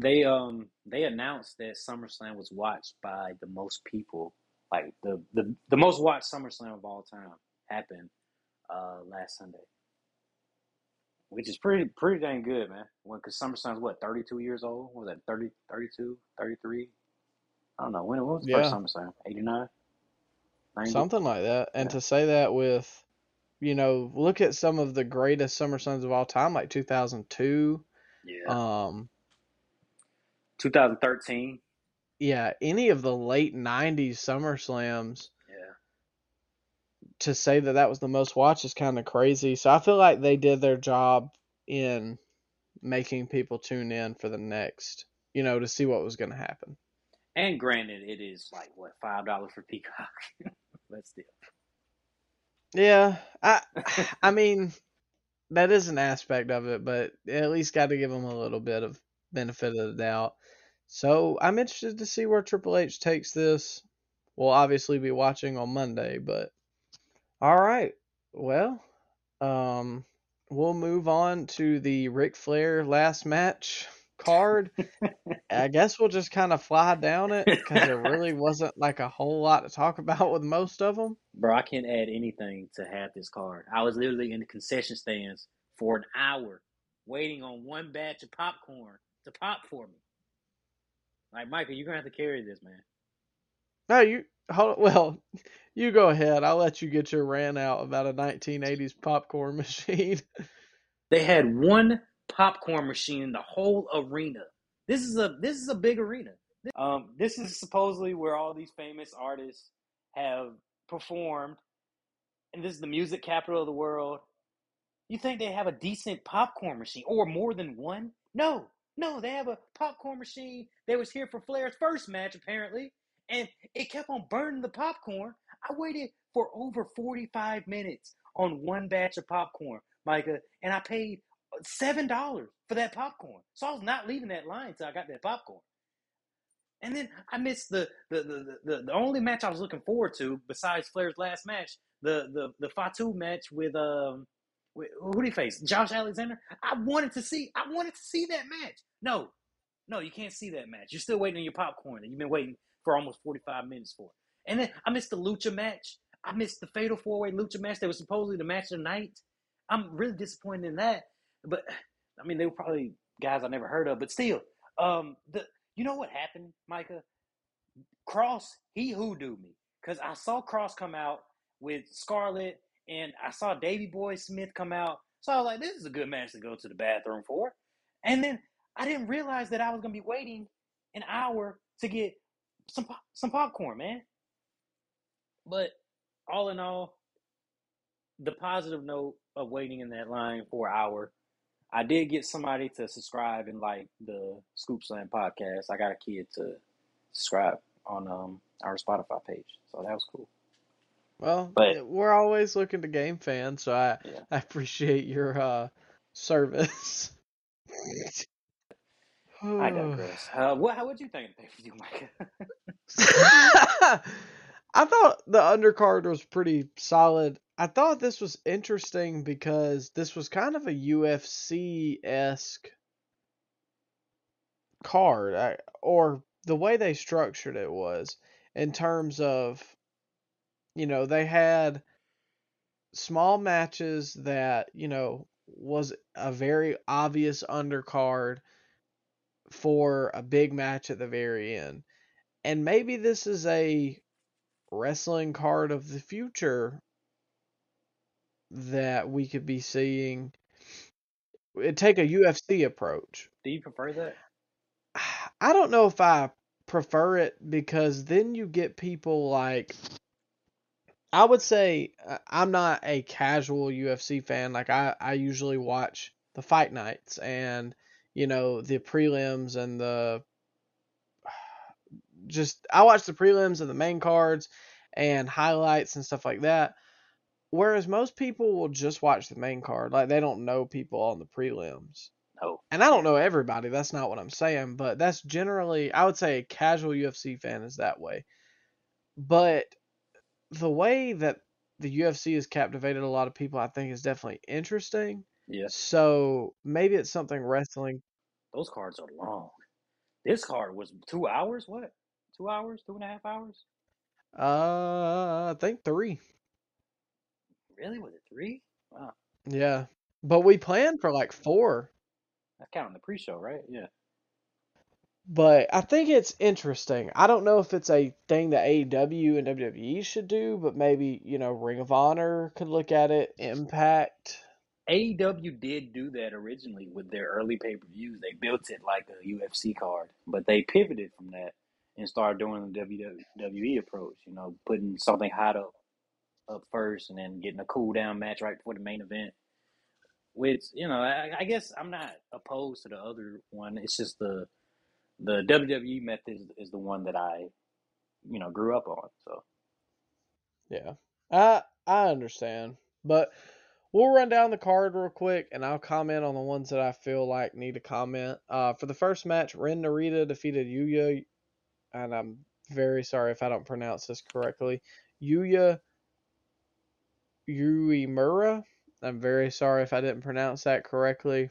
They um they announced that SummerSlam was watched by the most people, like the the, the most watched SummerSlam of all time happened uh last Sunday. Which is pretty pretty dang good, man. When cuz SummerSlam's what, 32 years old? What was that 30 32, 33? I don't know. When, when was the first Yeah. SummerSlam? 89? 90? Something like that. And Yeah. to say that with, you know, look at some of the greatest SummerSlams of all time, like 2002. Yeah. Um, 2013. yeah, any of the late 90s SummerSlams Yeah. to say that that was the most watched is kind of crazy. So I feel like they did their job in making people tune in for the next, you know, to see what was going to happen. And granted, it is like what five dollars for Peacock. but still, Yeah, I I mean that is an aspect of it, but at least got to give them a little bit of benefit of the doubt. So I'm interested to see where Triple H takes this. We'll obviously be watching on Monday, but all right. Well, um, we'll move on to the Ric Flair last match card. I guess we'll just kind of fly down it because there really wasn't like a whole lot to talk about with most of them. bro, I can't add anything to have this card. I was literally in the concession stands for an hour, waiting on one batch of popcorn to pop for me. Like Michael, you're gonna have to carry this, man. No, you hold. Well, you go ahead. I'll let you get your rant out about a 1980s popcorn machine. They had one popcorn machine in the whole arena. This is a this is a big arena. Um, this is supposedly where all these famous artists have performed, and this is the music capital of the world. You think they have a decent popcorn machine or more than one? No, no, they have a popcorn machine. They was here for Flair's first match apparently, and it kept on burning the popcorn. I waited for over 45 minutes on one batch of popcorn, Micah, and I paid seven dollars for that popcorn. So I was not leaving that line until I got that popcorn. And then I missed the the, the, the, the only match I was looking forward to besides Flair's last match, the the the Fatu match with um who did he face? Josh Alexander. I wanted to see I wanted to see that match. No, no, you can't see that match. You're still waiting on your popcorn, and you've been waiting for almost 45 minutes for it. And then I missed the lucha match. I missed the fatal four way lucha match that was supposedly the match of the night. I'm really disappointed in that. But I mean, they were probably guys I never heard of. But still, um, the you know what happened, Micah? Kross he hoodooed me because I saw Kross come out with Scarlett, and I saw Davy Boy Smith come out. So I was like, this is a good match to go to the bathroom for. And then I didn't realize that I was gonna be waiting an hour to get some some popcorn, man. But all in all, the positive note of waiting in that line for an hour, I did get somebody to subscribe and like the Scoop Slam podcast. I got a kid to subscribe on um our Spotify page, so that was cool. Well, But- we're always looking to game fans, so I Yeah. I appreciate your uh service. I digress. Uh, what how would you think of the pay per view, Micah? I thought the undercard was pretty solid. I thought this was interesting because this was kind of a UFC esque card, I, or the way they structured it was in terms of, you know, they had small matches that, you know, was a very obvious undercard for a big match at the very end. And maybe this is a wrestling card of the future that we could be seeing. It take a UFC approach. Do you prefer that? I don't know if I prefer it because then you get people like I would say uh, I'm not a casual UFC fan. Like I I usually watch the fight nights and you know the prelims and the just I watch the prelims and the main cards and highlights and stuff like that. Whereas most people will just watch the main card, like they don't know people on the prelims. No. And I don't know everybody, that's not what I'm saying, but that's generally I would say a casual UFC fan is that way. But the way that the UFC has captivated a lot of people, I think is definitely interesting. Yeah. So maybe it's something wrestling. Those cards are long. This card was two hours. What? Two hours? Two and a half hours? Uh, I think three. Really? Was it three? Wow. Yeah, but we planned for like four. That's counting the pre-show, right? Yeah. But I think it's interesting. I don't know if it's a thing that AEW and WWE should do, but maybe you know Ring of Honor could look at it. Impact. AEW did do that originally with their early pay-per-views. They built it like a UFC card, but they pivoted from that and started doing the WWE approach. You know, putting something hot up up first, and then getting a cool down match right before the main event. Which you know, I, I guess I'm not opposed to the other one. It's just the the WWE method is, is the one that I, you know, grew up on. So Yeah, I I understand, but we'll run down the card real quick, and I'll comment on the ones that I feel like need to comment. Uh, for the first match, Ren Narita defeated Yuya, and I'm very sorry if I don't pronounce this correctly. Yuya Uemura. I'm very sorry if I didn't pronounce that correctly.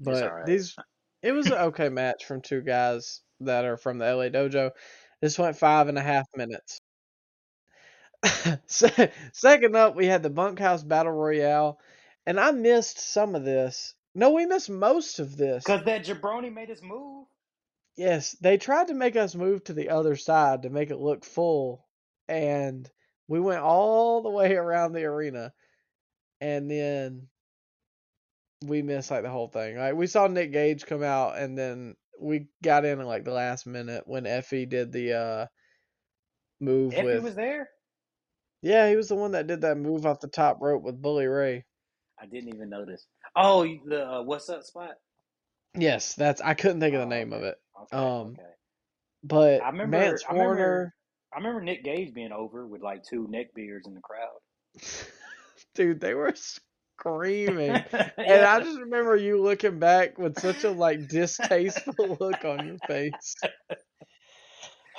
But alright. these it was an okay match from two guys that are from the LA dojo. This went five and a half minutes. Second up, we had the Bunkhouse Battle Royale, and I missed some of this. No, we missed most of this. because that jabroni made us move. Yes, they tried to make us move to the other side to make it look full, and we went all the way around the arena, and then we missed like the whole thing. Like we saw Nick Gage come out, and then we got in at like the last minute when EFFY did the uh move EFFY with. was there. Yeah, he was the one that did that move off the top rope with Bully Ray. I didn't even notice. Oh, the uh, what's up spot? Yes, that's I couldn't think of the Oh, name of it, Okay, Um, okay. but I remember. Mance I remember. Warner. I remember Nick Gage being over with like two neck beards in the crowd. Dude, they were screaming. And I just remember you looking back with such a like distasteful look on your face.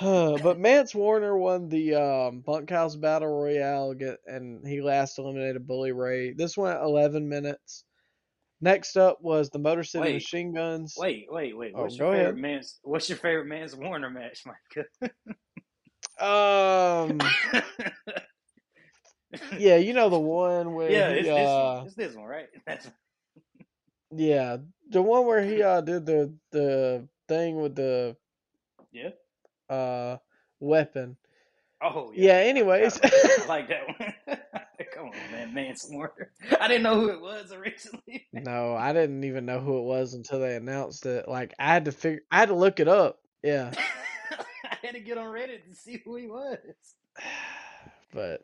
but Mance Warner won the um, Bunkhouse Battle Royale, and he last eliminated Bully Ray. This went 11 minutes. Next up was the Motor City Wait, Machine Guns. Wait, wait, wait. Oh, What's your ahead. favorite Mance? What's your favorite Mance Warner match, Micah? Um, yeah, you know the one where yeah, he, it's this uh, one. It's this one, right? Yeah, the one where he uh did the the thing with the yeah. uh weapon. Oh Yeah, forgot anyways. I like that one. Come on, man, Warner. I didn't know who it was originally. No, I didn't even know who it was until they announced it. Like I had to figure, I had to look it up. Yeah, I had to get on Reddit to see who he was. but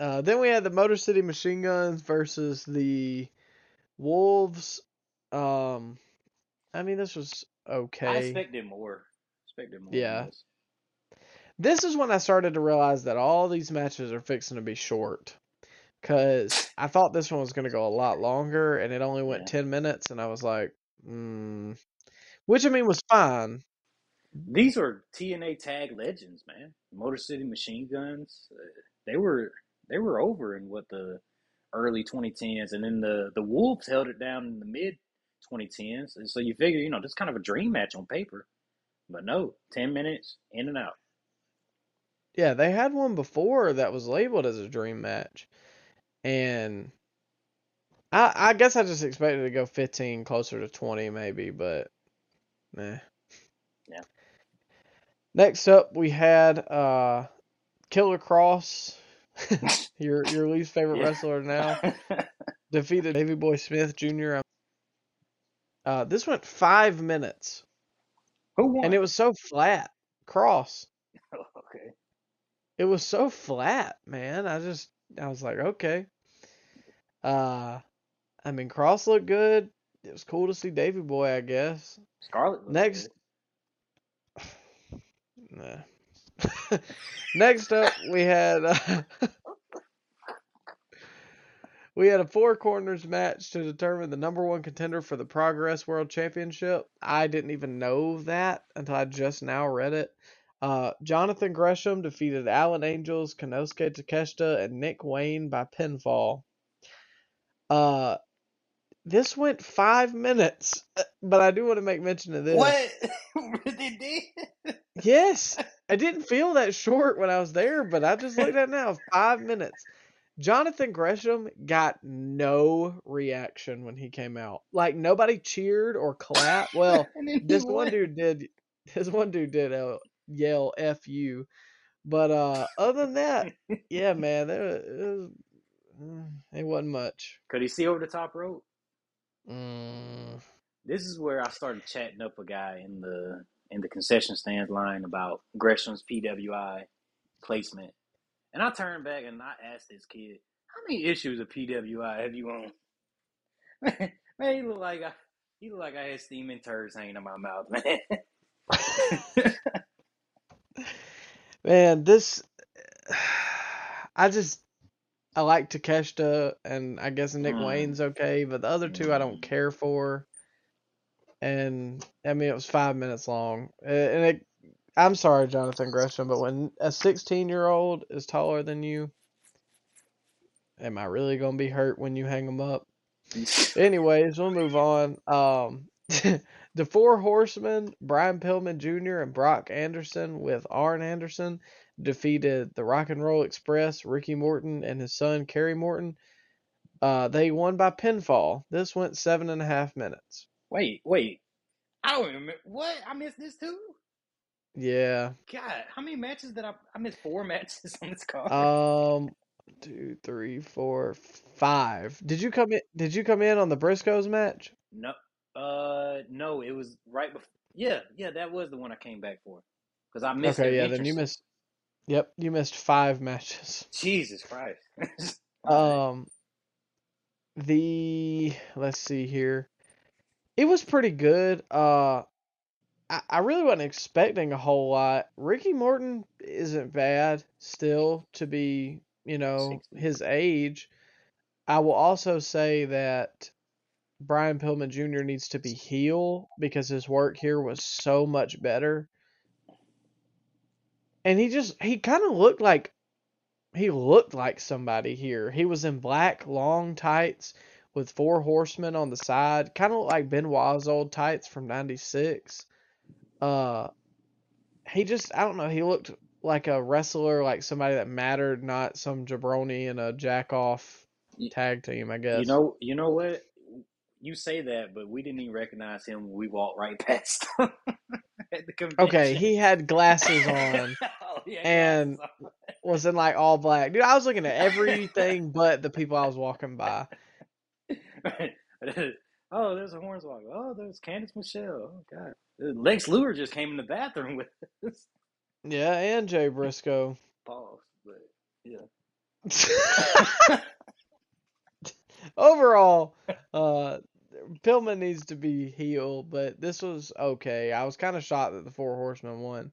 uh, then we had the Motor City Machine Guns versus the Wolves. Um, I mean, this was okay. I expected more. Expected more. Yeah. This. This is when I started to realize that all these matches are fixing to be short. Cause I thought this one was gonna go a lot longer, and it only went Yeah. ten minutes, and I was like, mm. which I mean was fine. These are TNA tag legends, man. Motor City Machine Guns. Uh, they were they were over in what the early 2010s, and then the the Wolves held it down in the mid 2010s. And so you figure, you know, this is kind of a dream match on paper, but no, 10 minutes in and out. Yeah, they had one before that was labeled as a dream match. And I I guess I just expected to go 15, closer to 20 maybe, but nah. Yeah. Next up we had uh Killer Kross, your your least favorite Yeah. wrestler now, defeated Davy Boy Smith Jr. Uh this went 5 minutes. Who won? and it was so flat. Kross. okay. It was so flat, man. I just I was like, okay. Uh I mean Kross looked good. It was cool to see Davy Boy, I guess. Scarlett. Next good. Nah. Next up, we had uh, we had a four corners match to determine the number one contender for the Progress World Championship. I didn't even know that until I just now read it. Uh, Jonathan Gresham defeated Alan Angels, Konosuke Takeshita, and Nick Wayne by pinfall. Uh, this went five minutes, uh, but I do want to make mention of this. What? they did. Yes, I didn't feel that short when I was there, but I just looked at it now. Five minutes. Jonathan Gresham got no reaction when he came out. Like nobody cheered or clapped. Well, And then this one won. dude did. This one dude did uh, yell "f you," but uh, other than that, yeah, man, there it, was, mm, it wasn't much. Could he see over the top rope? Mm, This is where I started chatting up a guy in the in the concession stand line about Gresham's PWI placement, and I turned back and I asked this kid, "How many issues of PWI have you on?" man, he looked like I he looked like I had steaming turds hanging in my mouth, man. man, this I just I like Takeshita and I guess Nick Mm. Wayne's okay, but the other two I don't Mm. care for. And I mean, it was five minutes long, and it. I'm sorry, Jonathan Gresham, but when a 16 year old is taller than you, am I really gonna be hurt when you hang them up? Anyways, we'll move on. Um, the four horsemen, Brian Pillman Jr. and Brock Anderson with Arn Anderson, defeated the Rock and Roll Express, Ricky Morton and his son Kerry Morton. Uh, they won by pinfall. This went seven and a half minutes. wait, wait, I don't remember what I missed this too. Yeah. God, how many matches did I? I missed four matches on this card. Um, two, three, four, five. Did you come in? Did you come in on the Briscoes match? No, uh, no, it was right before. Yeah, yeah, that was the one I came back for because I missed. Okay, yeah. Then you missed. Yep, you missed five matches. Jesus Christ. Um, the let's see here. It was pretty good. Uh, I, I really wasn't expecting a whole lot. Ricky Morton isn't bad still to be, you know, 60. his age. I will also say that Brian Pillman Jr. needs to be heel because his work here was so much better. And he just he kind of looked like he looked like somebody here. He was in black long tights with four horsemen on the side, kind of like Benoit's old tights from '96. Uh, he just I don't know. He looked like a wrestler, like somebody that mattered, not some jabroni in a jack off tag team. I guess. You know, you know what? You say that, but we didn't even recognize him when we walked right past him at the convention. Okay, he had glasses on. oh, yeah, and- glasses on. was in like all black. Dude, I was looking at everything but the people I was walking by. oh, there's a Hornswoggle. Oh, there's Candice Michelle. Oh God, Lex Luger just came in the bathroom with us. Yeah, and Jay Briscoe. Pause, but yeah. Overall, uh, Pillman needs to be heel, but this was okay. I was kind of shocked that the Four Horsemen won.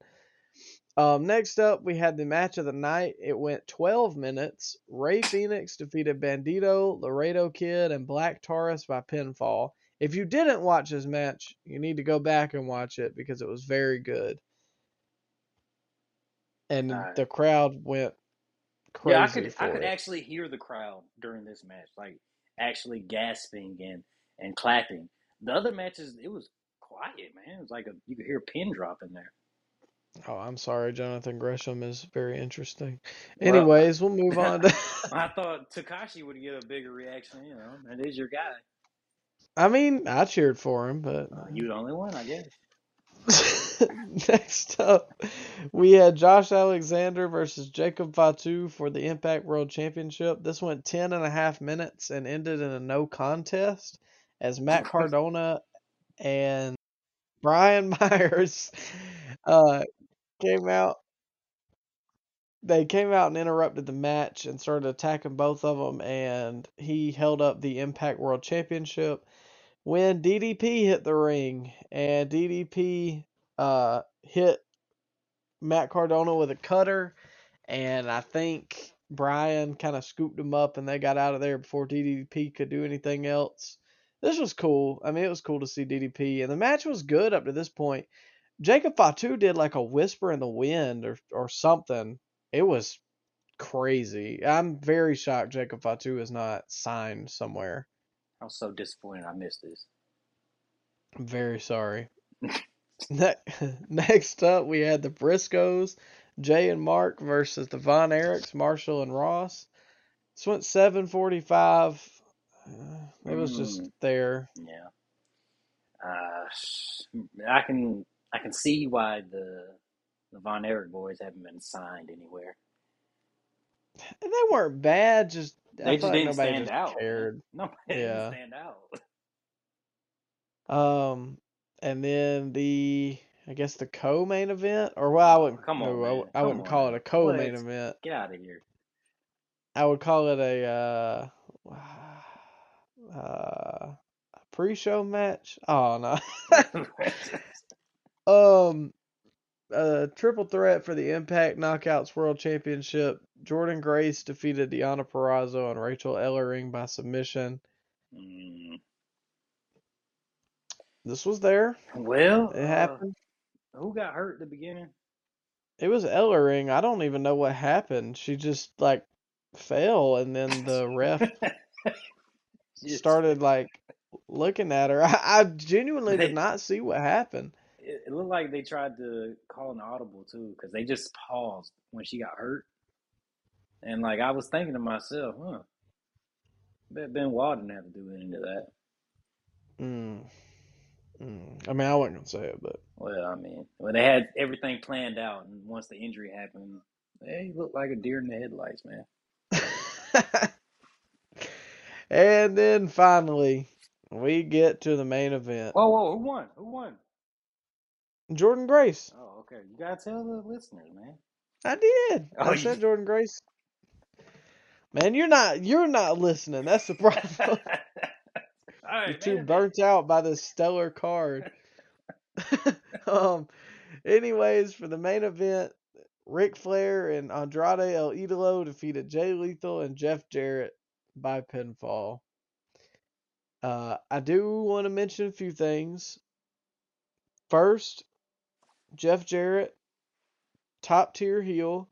Um, next up, we had the match of the night. It went 12 minutes. Rey Fenix defeated Bandido, Laredo Kid, and Black Taurus by pinfall. If you didn't watch this match, you need to go back and watch it because it was very good. And Alright. the crowd went crazy yeah, I could I could it. actually hear the crowd during this match, like actually gasping and and clapping. The other matches, it was quiet, man. It was like a you could hear a pin drop in there. Oh, I'm sorry. Jonathan Gresham is very interesting. Well- Anyways, we'll move on to. I thought Takashi would get a bigger reaction. You know, that is your guy. I mean, I cheered for him, but Uh, you the only one, I guess. next up, we had Josh Alexander versus Jacob Fatu for the Impact World Championship. This went 10 and a half minutes and ended in a no contest as Matt Cardona and Brian Myers uh, came out. They came out and interrupted the match and started attacking both of them, and he held up the Impact World Championship when DDP hit the ring, and DDP uh, hit Matt Cardona with a cutter, and I think Brian kind of scooped him up, and they got out of there before DDP could do anything else. This was cool. I mean, it was cool to see DDP, and the match was good up to this point. Jacob Fatu did like a whisper in the wind or or something. It was crazy. I'm very shocked Jacob Fatu is not signed somewhere. I was so disappointed I missed this. I'm very sorry. Next up, we had the Briscoes, Jay and Mark versus the Von Erichs, Marshall and Ross. This went 7:45. Uh, it was just Mm. there. Yeah. Uh, I can I can see why the the Von Erich boys haven't been signed anywhere. And they weren't bad. Just I They felt just didn't nobody stand just out. cared. Nobody Yeah. didn't stand out. Um, and then the I guess the co-main event, or well, I Oh, wouldn't. come on, no, I, I wouldn't on call it a co-main event. Get out of here. I would call it a uh, uh, a pre-show match. Oh no. Um, a triple threat for the Impact Knockouts World Championship. Jordynne Grace defeated Deonna Purrazzo and Rachael Ellering by submission. Mm, This was there. well, It uh, happened. who got hurt at the beginning? It was Ellering. I don't even know what happened. She just like fell, and then the ref started like looking at her. I, I genuinely did not see what happened. It, it looked like they tried to call an audible too, because they just paused when she got hurt. And like I was thinking to myself, huh? Bet Ben didn't have to do any of that. Mm. Mm. I mean, I wasn't gonna say it, but Well, I mean, when they had everything planned out, and once the injury happened, they looked like a deer in the headlights, man. and then finally, we get to the main event. Whoa, whoa, who won? Who won? Jordynne Grace. Oh, okay. You gotta tell the listeners, man. I did. Oh, I you- said Jordynne Grace. Man, you're not you're not listening. That's the problem. All You're too event. burnt out by this stellar card. um, anyways, for the main event, Ric Flair and Andrade El Idolo defeated Jay Lethal and Jeff Jarrett by pinfall. Uh, I do want to mention a few things. First, Jeff Jarrett, top tier heel,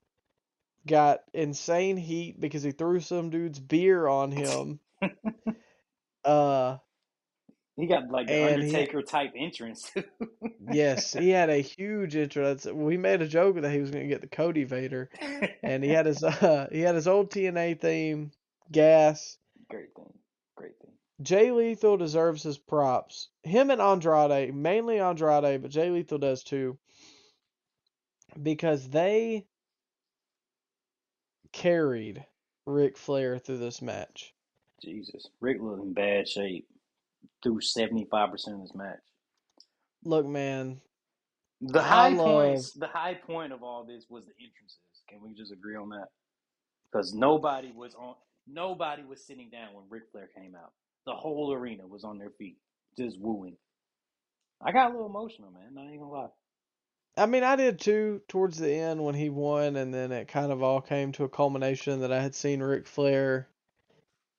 got insane heat because he threw some dude's beer on him. uh, He got like the And he- Undertaker type entrance. yes, he had a huge entrance. We made a joke that he was going to get the Cody Vader, and he had his uh, he had his old TNA theme, gas. Great thing. Great thing. Jay Lethal deserves his props. Him and Andrade, mainly Andrade, but Jay Lethal does too, because they carried Ric Flair through this match. Jesus. Rick looked in bad shape through 75% of this match. Look, man, The high love- points, the high point of all this was the entrances. Can we just agree on that? Because nobody was on, nobody was sitting down when Ric Flair came out. The whole arena was on their feet, just wooing. I got a little emotional, man. Not even gonna lie. I mean, I did too towards the end when he won, and then it kind of all came to a culmination that I had seen Ric Flair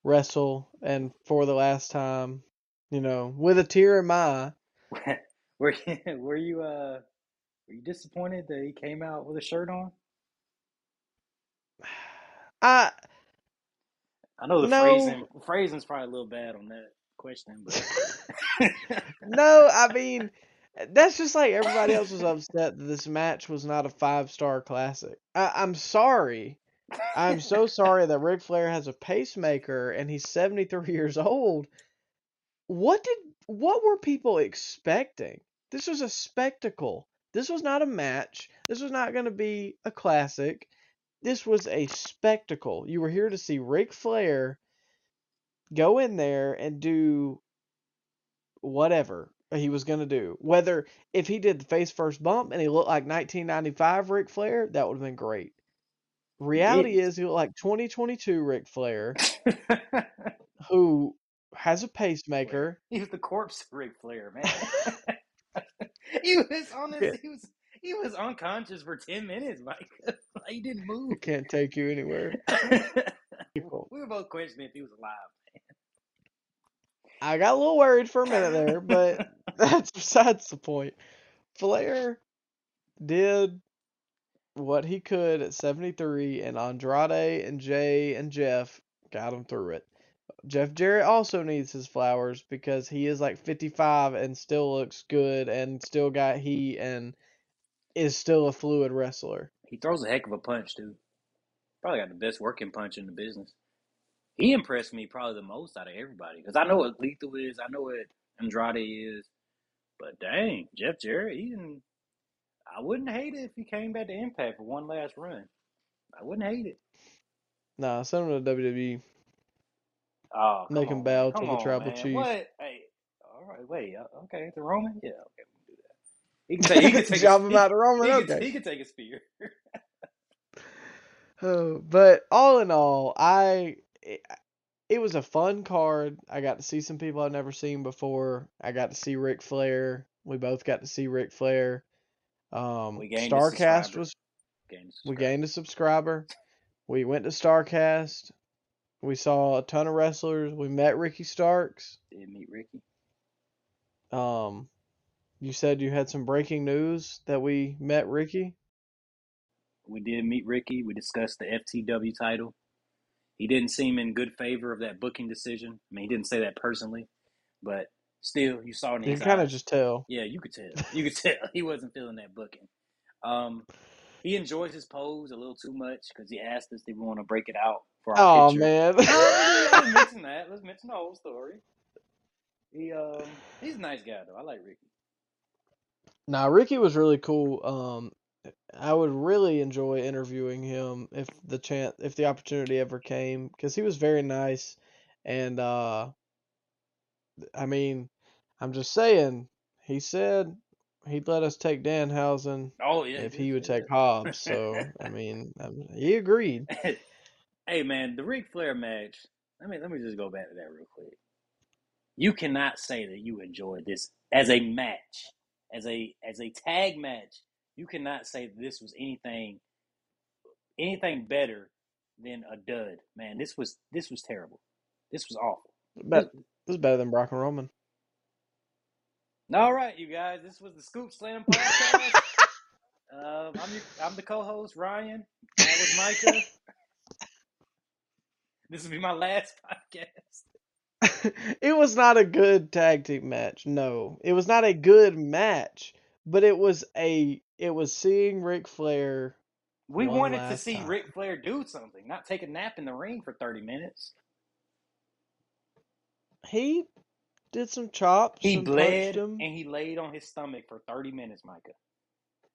wrestle, and for the last time, you know, with a tear in my eye. were you, were you uh were you disappointed that he came out with a shirt on? I I know the No. phrasing phrasing's probably a little bad on that question, but no, I mean, that's just like everybody else was upset that this match was not a five star classic. I, I'm sorry. I'm so sorry that Ric Flair has a pacemaker and he's 73 years old. What did what were people expecting? This was a spectacle. This was not a match. This was not going to be a classic. This was a spectacle. You were here to see Ric Flair go in there and do whatever. he was gonna do. Whether if he did the face first bump and he looked like 1995 Ric Flair, that would have been great. Reality didn't. is he looked like 2022 Ric Flair, who has a pacemaker. he was the corpse of Ric Flair, man. he was this. He was he was unconscious for ten minutes, Mike. like, he didn't move. Can't take you anywhere. We were both questioning if he was alive. I got a little worried for a minute there, but that's besides the point. Flair did what he could at 73, and Andrade and Jay and Jeff got him through it. Jeff Jarrett also needs his flowers because he is like 55 and still looks good and still got heat and is still a fluid wrestler. He throws a heck of a punch, too. Probably got the best working punch in the business. He impressed me probably the most out of everybody because I know what Lethal is, I know what Andrade is, but dang, Jeff Jarrett, he didn't. I wouldn't hate it if he came back to Impact for one last run. I wouldn't hate it. Nah, send him to WWE. Oh, Make him on, bow to the tribal man. chief. What? Hey, all right, wait. uh, Okay, the Roman. Yeah, okay, we can do that. He can take. He can take. Job a, out to Roman. he, can, Okay. he can take a spear. Oh, but all in all, I it, it was a fun card. I got to see some people I've never seen before. I got to see Ric Flair. We both got to see Ric Flair. Um, We gained a Starcast subscriber. was Gained a we gained a subscriber. We went to Starcast. We saw a ton of wrestlers. We met Ricky Starks. Did meet Ricky. Um, you said you had some breaking news that we met Ricky. We did meet Ricky. We discussed the FTW title. He didn't seem in good favor of that booking decision. I mean, he didn't say that personally, but still, you saw in You can kind of just tell. Yeah, you could tell. You could tell he wasn't feeling that booking. Um, he enjoys his pose a little too much because he asked us if we want to break it out for our Oh picture. man. Let's mention that. Let's mention the whole story. He um, he's a nice guy though. I like Ricky. Nah, Ricky was really cool. Um, I would really enjoy interviewing him if the chance, if the opportunity ever came, because he was very nice, and uh, I mean, I'm just saying, he said he'd let us take Danhausen Oh yeah, if he would take Hobbs. So I mean, um, he agreed. hey man, the Ric Flair match. Let me let me just go back to that real quick. You cannot say that you enjoyed this as a match, as a as a tag match. You cannot say that this was anything anything better than a dud. Man, this was this was terrible. This was awful. But this was better than Brock and Roman. All right, you guys. This was the Scoop Slammed podcast. um, I'm your, I'm the co-host Ryan. That was Micah. this will be my last podcast. it was not a good tag team match. No, it was not a good match, but it was a it was seeing Ric Flair. We wanted to see time. Ric Flair do something, not take a nap in the ring for 30 minutes. He did some chops. He bled and he laid on his stomach for 30 minutes, Micah.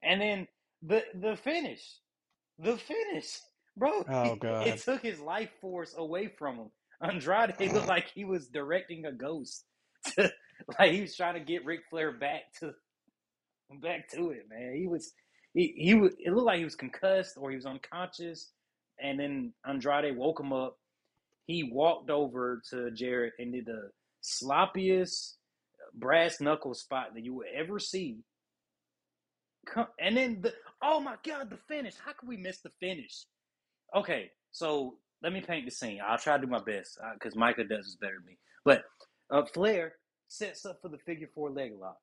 And then the the finish, the finish, bro. Oh, God. It took his life force away from him. Andrade looked like he was directing a ghost, like he was trying to get Ric Flair back to back to it, man. He was he he was. It looked like he was concussed or he was unconscious, and then Andrade woke him up. He walked over to Jarrett and did the sloppiest brass knuckle spot that you would ever see. Come, and then the oh my god, the finish! How could we miss the finish? Okay, so let me paint the scene. I'll try to do my best because Micah does this better than me. But uh, Flair sets up for the figure four leg lock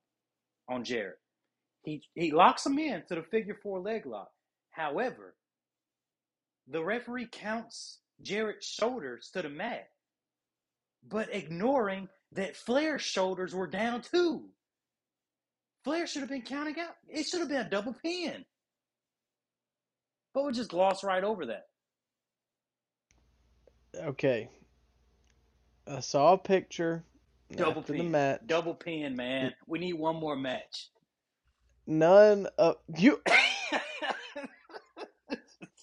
on Jarrett. He he locks him in to the figure four leg lock. However, the referee counts Jarrett's shoulders to the mat, but ignoring that Flair's shoulders were down too. Flair should have been counting out. It should have been a double pin. But we just glossed right over that. Okay. I saw a picture Double after pin. the match. Double pin, man. We need one more match. None of you.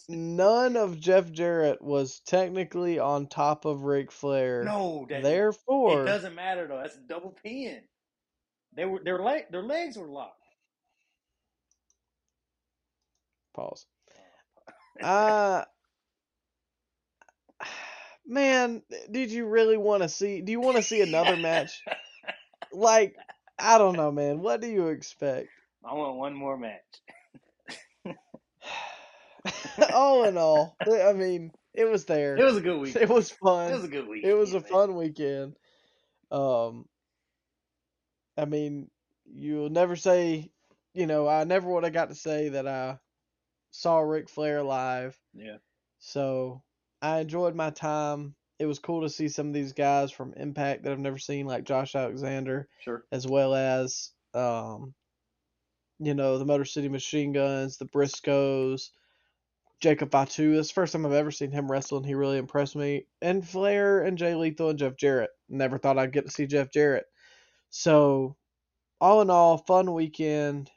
None of Jeff Jarrett was technically on top of Ric Flair. no, that, Therefore, it doesn't matter though. That's a double pin. They were their leg their legs were locked. Pause. Uh man, did you really want to see? Do you want to see another match? Like, I don't know, man. What do you expect? I want one more match. all in all, I mean, it was there. It was a good week. It was fun. It was a good week. It was a fun weekend. Um, I mean, you'll never say, you know, I never would have got to say that I saw Ric Flair live. Yeah. So I enjoyed my time. It was cool to see some of these guys from Impact that I've never seen, like Josh Alexander, Sure. as well as, um, you know, the Motor City Machine Guns, the Briscoes, Jacob Fatu. It's the first time I've ever seen him wrestle, and he really impressed me. And Flair and Jay Lethal and Jeff Jarrett. Never thought I'd get to see Jeff Jarrett. So, all in all, fun weekend.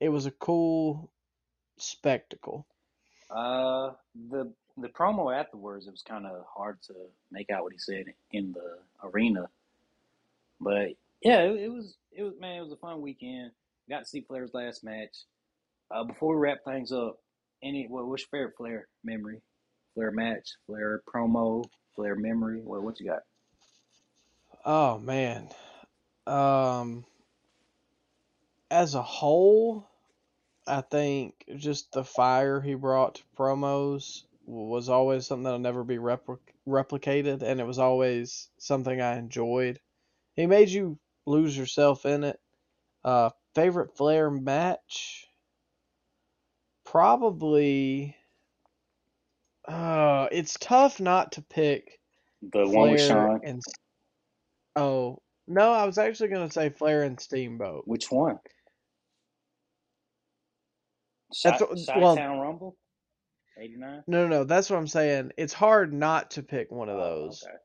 It was a cool spectacle. Uh, the the promo afterwards, it was kind of hard to make out what he said in the arena. But yeah, it, it was it was man, it was a fun weekend. Got to see Flair's last match. Uh, before we wrap things up, any what, what's your favorite Flair memory? Flair match, Flair promo, Flair memory. What what you got? Oh man. Um as a whole, I think just the fire he brought to promos was always something that'll never be repli- replicated and it was always something I enjoyed. He made you lose yourself in it. Uh favorite Flair match probably uh it's tough not to pick The one with Flair Shawn. and Oh, no, I was actually going to say Flair and Steamboat. Which one? That's Shot, what- Shot well- Town Rumble, eighty nine. No, no, no, that's what I'm saying. It's hard not to pick one of those, Oh, okay.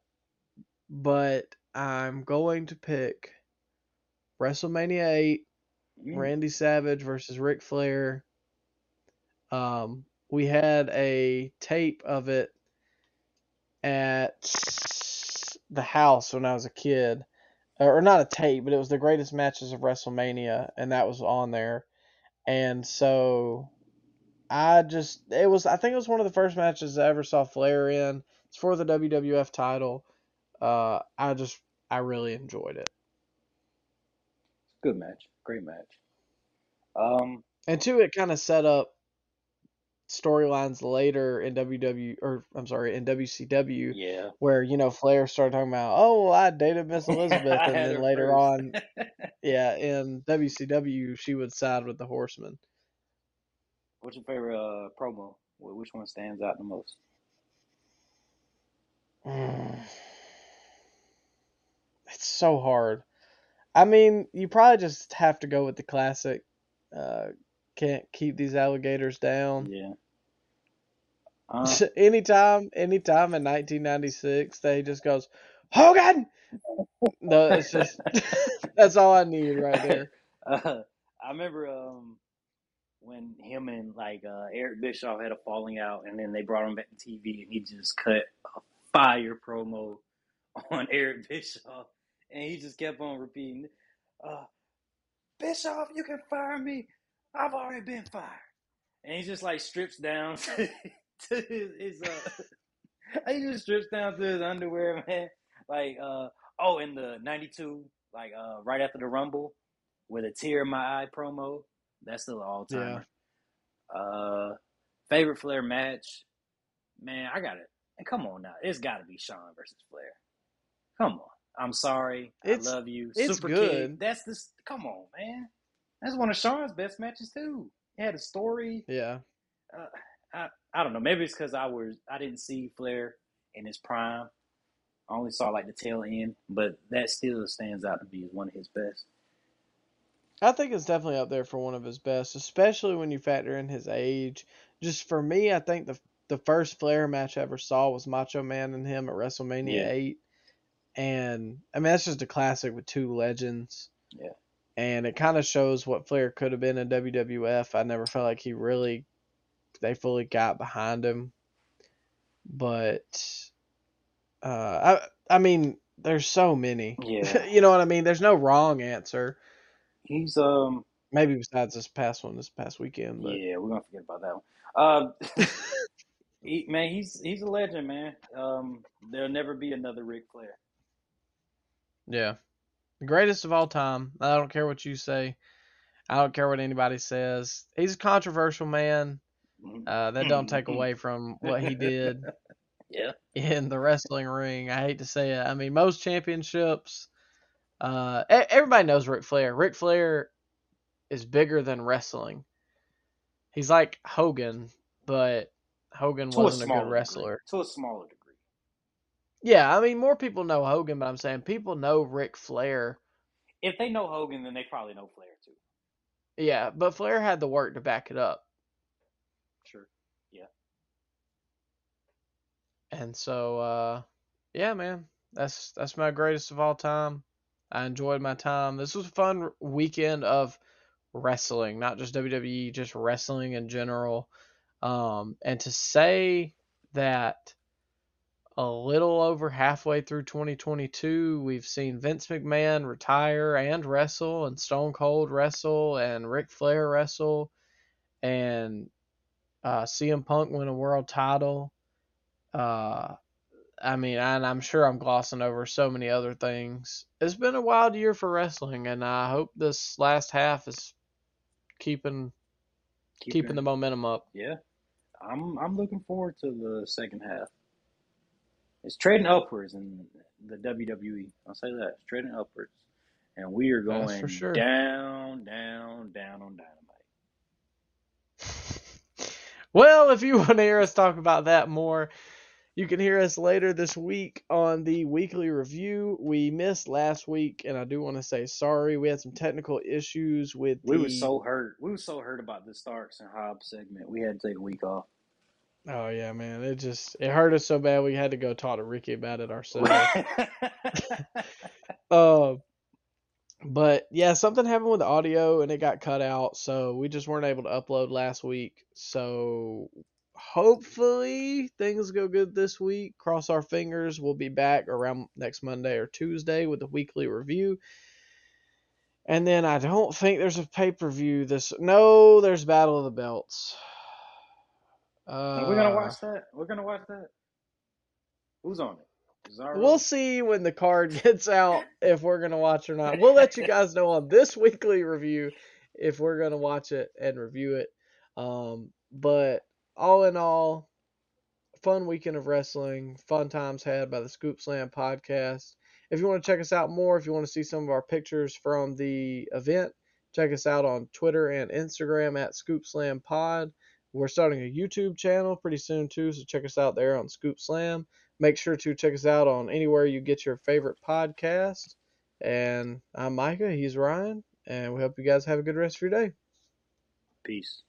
but I'm going to pick WrestleMania 8, Mm. Randy Savage versus Ric Flair. Um, we had a tape of it at the house when I was a kid, or not a tape, but it was the greatest matches of WrestleMania, and that was on there. And so I just it was I think it was one of the first matches I ever saw Flair in. It's for the WWF title. Uh, I just I really enjoyed it. Good match. Great match. Um, And two, it kind of set up storylines later in WW or I'm sorry in WCW yeah. where you know Flair started talking about oh well, I dated Miss Elizabeth and then later first. on yeah in WCW she would side with the Horsemen. What's your favorite uh? Wh- Which one stands out the most? It's so hard. I mean, you probably just have to go with the classic. Uh, can't keep these alligators down. Yeah. Uh, anytime, anytime in 1996, they just goes Hogan. No, it's just that's all I need right there. uh, I remember um, when him and like uh, Eric Bischoff had a falling out, and then they brought him back to TV, and he just cut a fire promo on Eric Bischoff, and he just kept on repeating, uh, "Bischoff, you can fire me. I've already been fired." And he just like strips down to, his, his uh, he just strips down to his underwear, man. Like, uh, oh, in the '92, like uh, right after the Rumble, with a tear in my eye promo. That's still an all timer. Uh, favorite Flair match, man. I got it. And come on now, it's got to be Shawn versus Flair. Come on. I'm sorry. It's- I love you. it's Super good. Kid. That's this. Come on, man. That's one of Shawn's best matches too. It had a story. Yeah. Uh, I I don't know. Maybe it's because I was I didn't see Flair in his prime. I only saw like the tail end, but that still stands out to be one of his best. I think it's definitely up there for one of his best, especially when you factor in his age. Just for me, I think the the first Flair match I ever saw was Macho Man and him at WrestleMania Yeah. 8. And I mean, that's just a classic with two legends. Yeah. And it kind of shows what Flair could have been in WWF. I never felt like he really, they fully got behind him. But, uh, I, I mean, there's so many. Yeah. you know what I mean? There's no wrong answer. He's um Maybe besides this past one, this past weekend. But yeah, we're gonna forget about that one. Uh, he, man, he's he's a legend, man. Um, there'll never be another Ric Flair. yeah, the greatest of all time. I don't care what you say. I don't care what anybody says. He's a controversial man. Uh, that don't take away from what he did Yeah. in the wrestling ring. I hate to say it. I mean, most championships, uh, everybody knows Ric Flair. Ric Flair is bigger than wrestling. He's like Hogan, but Hogan To wasn't a, smaller good wrestler. degree. To a smaller degree. Yeah, I mean, more people know Hogan, but I'm saying people know Ric Flair. If they know Hogan, then they probably know Flair too. Yeah, but Flair had the work to back it up. Sure. Yeah. And so, uh, yeah, man, that's that's my greatest of all time. I enjoyed my time. This was a fun weekend of wrestling, not just WWE, just wrestling in general. Um, and to say that a little over halfway through 2022, we've seen Vince McMahon retire and wrestle, and Stone Cold wrestle, and Ric Flair wrestle, and uh, CM Punk win a world title. Uh, I mean, and I'm sure I'm glossing over so many other things. It's been a wild year for wrestling, and I hope this last half is keeping keeping the momentum up. Yeah. I'm I'm looking forward to the second half. It's trading upwards in the WWE. I'll say that. It's trading upwards. And we are going for sure. down, down, down on dynamite. Well, if you want to hear us talk about that more, you can hear us later this week on the weekly review. We missed last week, and I do want to say sorry. We had some technical issues with We the. were so hurt. We were so hurt about the Starks and Hobbs segment. We had to take a week off. Oh yeah, man! It just it hurt us so bad we had to go talk to Ricky about it ourselves. Uh, but yeah, something happened with the audio and it got cut out, so we just weren't able to upload last week. So hopefully things go good this week. Cross our fingers. We'll be back around next Monday or Tuesday with a weekly review. And then I don't think there's a pay per view this. No, there's Battle of the Belts. Uh, We're gonna watch that. We're gonna watch that. Who's on it? We'll see when the card gets out if we're gonna watch or not. We'll let you guys know on this weekly review if we're gonna watch it and review it. Um, but all in all, fun weekend of wrestling, fun times had by the Scoop Slammed podcast. If you want to check us out more, if you want to see some of our pictures from the event, check us out on Twitter and Instagram at Scoop Slammed Pod. We're starting a YouTube channel pretty soon too, so check us out there on Scoop Slammed. Make sure to check us out on anywhere you get your favorite podcast. And I'm Micah, he's Ryan, and we hope you guys have a good rest of your day. Peace.